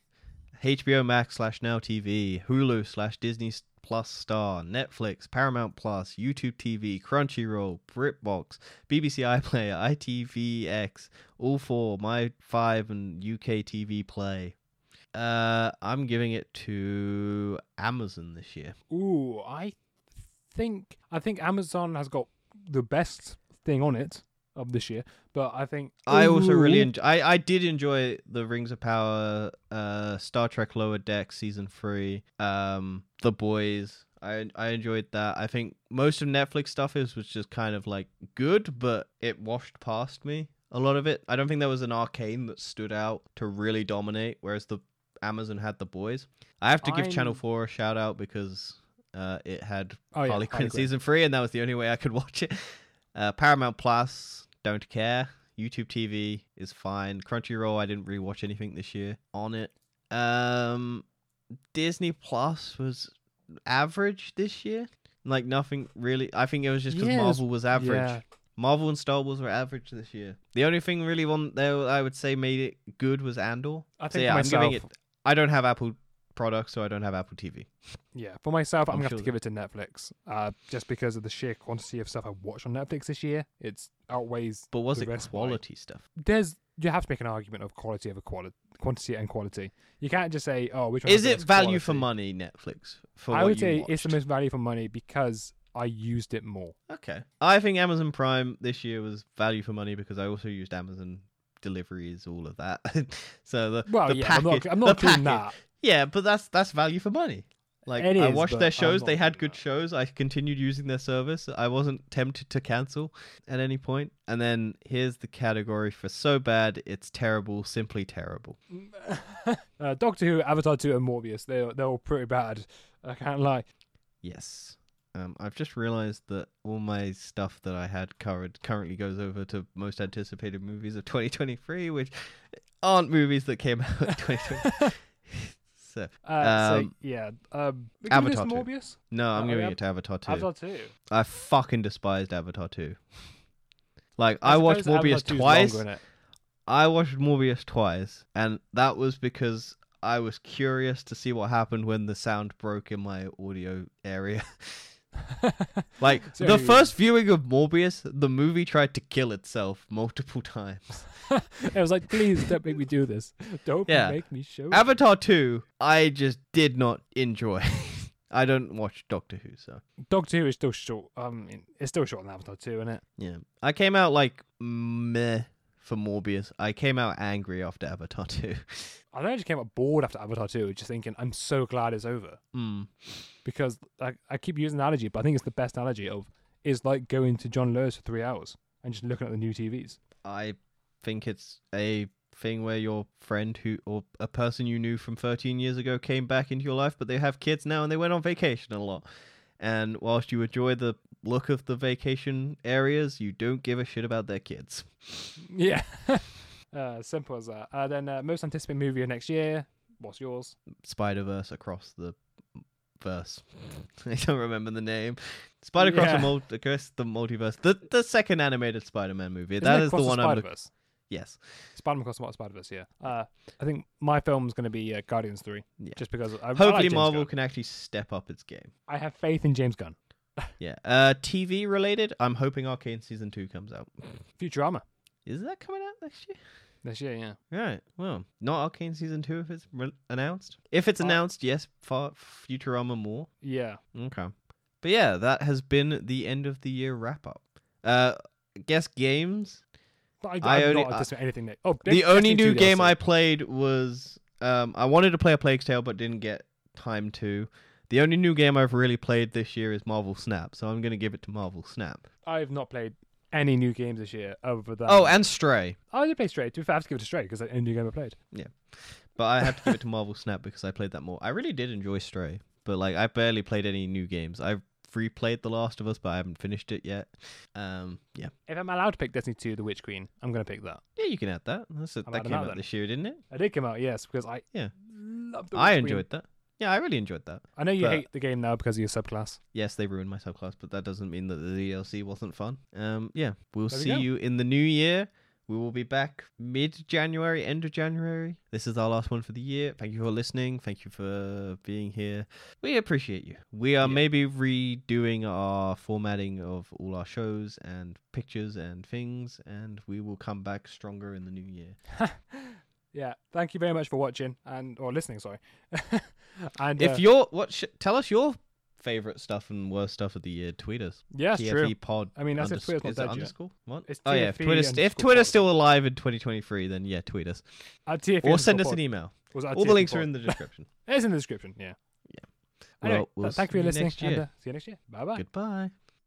HBO Max slash Now TV, Hulu slash Disney Plus Star, Netflix, Paramount Plus, YouTube TV, Crunchyroll, BritBox, BBC iPlayer, ITVX, all four, My Five, and UK TV Play. Uh, I'm giving it to Amazon this year. Ooh, I think I think Amazon has got the best thing on it of this year, but I think I also really enjoy. I I did enjoy the Rings of Power, uh, Star Trek Lower Deck season three, um, The Boys. I I enjoyed that. I think most of Netflix stuff is was just kind of like good, but it washed past me a lot of it. I don't think there was an arcane that stood out to really dominate, whereas the Amazon had The Boys. I have to give Channel I'm- Four a shout out because uh, it had Oh Harley I Quinn season three, and that was the only way I could watch it. Uh, Paramount Plus, don't care. YouTube TV is fine. Crunchyroll, I didn't really watch anything this year on it. Um, Disney Plus was average this year. Like nothing really. I think it was just because Yeah, Marvel was average. Yeah, Marvel and Star Wars were average this year. The only thing really one there I would say made it good was Andor. I So think yeah, for I'm giving myself, it. I don't have Apple products, so I don't have Apple TV. yeah, for myself, I'm, I'm gonna sure have to give it to Netflix, uh, just because of the sheer quantity of stuff I've watched on Netflix this year. It's outweighs. But was The it quality stuff? There's you have to make an argument of quality over quality quantity and quality. You can't just say, "Oh, which one Is it value for money, Netflix? For I would say it's the most value for money because I used it more. Okay. I think Amazon Prime this year was value for money because I also used Amazon deliveries, all of that. so the Well, the yeah, package, I'm not, I'm not package- that. Yeah, but that's that's value for money. Like I watched their shows, they had good that. shows. I continued using their service. I wasn't tempted to cancel at any point. And then here's the category for so bad it's terrible, simply terrible. uh, Doctor Who, Avatar 2, and Morbius. They're, they're all pretty bad. I can't lie. Yes. Um, I've just realized that all my stuff that I had covered currently goes over to most anticipated movies of 2023, which aren't movies that came out in 2020. so, Uh, so, Um, yeah. Um, we can do this Avatar 2. Morbius? no, I'm Oh, giving yeah. it to Avatar 2. Avatar 2. I fucking despised Avatar 2. Like, I, watched suppose Avatar Morbius twice. longer. I watched Morbius twice, and that was because I was curious to see what happened when the sound broke in my audio area. Like So- the first viewing of Morbius, the movie tried to kill itself multiple times. I was like, please don't make me do this. Don't Yeah. make me show. Avatar 2, I just did not enjoy. I don't watch Doctor Who, so Doctor Who is still short. Um, it's still short on Avatar 2, isn't it? yeah. I came out like meh for Morbius. I came out angry after Avatar 2. I think I just came out bored after Avatar 2, just thinking, I'm so glad it's over. Mm. Because I, I keep using the analogy, but I think it's the best analogy of is like going to John Lewis for three hours and just looking at the new TVs. I think it's a thing where your friend who or a person you knew from 13 years ago came back into your life, but they have kids now and they went on vacation a lot. And whilst you enjoy the look of the vacation areas, you don't give a shit about their kids. Yeah. uh, simple as that. Uh, then uh, most anticipated movie of next year. What's yours? Spider Verse across the verse. I don't remember the name. Spider Across Yeah. the, mul- the multiverse. The the second animated Spider-Man movie. Isn't that is the one I'm. Look-? Yes. Spider-Man Across the Spider-Verse, yeah. Uh, I think my film's going to be uh, Guardians 3. Yeah. Just because I, I like Hopefully Marvel Gunn. can actually step up its game. I have faith in James Gunn. Yeah. Uh, TV related. I'm hoping Arcane season two comes out. Futurama Is that coming out next year? this year, yeah. Right. Well, not Arcane season two if it's re- announced. If it's Uh, announced, yes. Far Futurama more. Yeah. Okay. But yeah, that has been the end of the year wrap up. Uh, guess games. I, I I only- not anticipate anything. That, oh, the only new 2 game DLC. I played was um I wanted to play a Plague Tale but didn't get time to. The only new game I've really played this year is Marvel Snap, so I'm gonna give it to Marvel Snap. I've not played any new games this year over than. Oh, and Stray. I did play Stray. To fair, I have to give it to Stray because that's the only new game I played. Yeah, but I have to give it to Marvel Snap because I played that more. I really did enjoy Stray, but like I barely played any new games. I've replayed The Last of Us, but I haven't finished it yet. Um, yeah, If I'm allowed to pick Destiny 2, The Witch Queen, I'm going to pick that. yeah, you can add that. That's a, that came out then. this year, didn't it? I did come out, yes, because I Yeah. love The I Witch Queen. enjoyed that. Yeah, I really enjoyed that. I know you but- hate the game now because of your subclass. Yes, they ruined my subclass, but that doesn't mean that the DLC wasn't fun. Um, yeah, we'll There see go. you in the new year. We will be back mid January, end of January. This is our last one for the year. Thank you for listening. Thank you for being here. We appreciate you. We are Yeah. maybe redoing our formatting of all our shows and pictures and things, and we will come back stronger in the new year. yeah, thank you very much for watching and or listening. Sorry. and If uh, you're what, sh- tell us your favorite stuff and worst stuff of the year. Tweet us. yeah, TFE true. Pod. I mean, that's if unders- Twitter's not dead underscore? What? It's oh yeah, if Twitter's, if Twitter's still alive in 2023, then yeah, tweet us At TFE or send us an email. Was it at All the links are in the description. It's in the description. Yeah. Yeah. Anyway, Well, we'll thank you for listening. next And, uh, see you next year. Bye bye. Goodbye.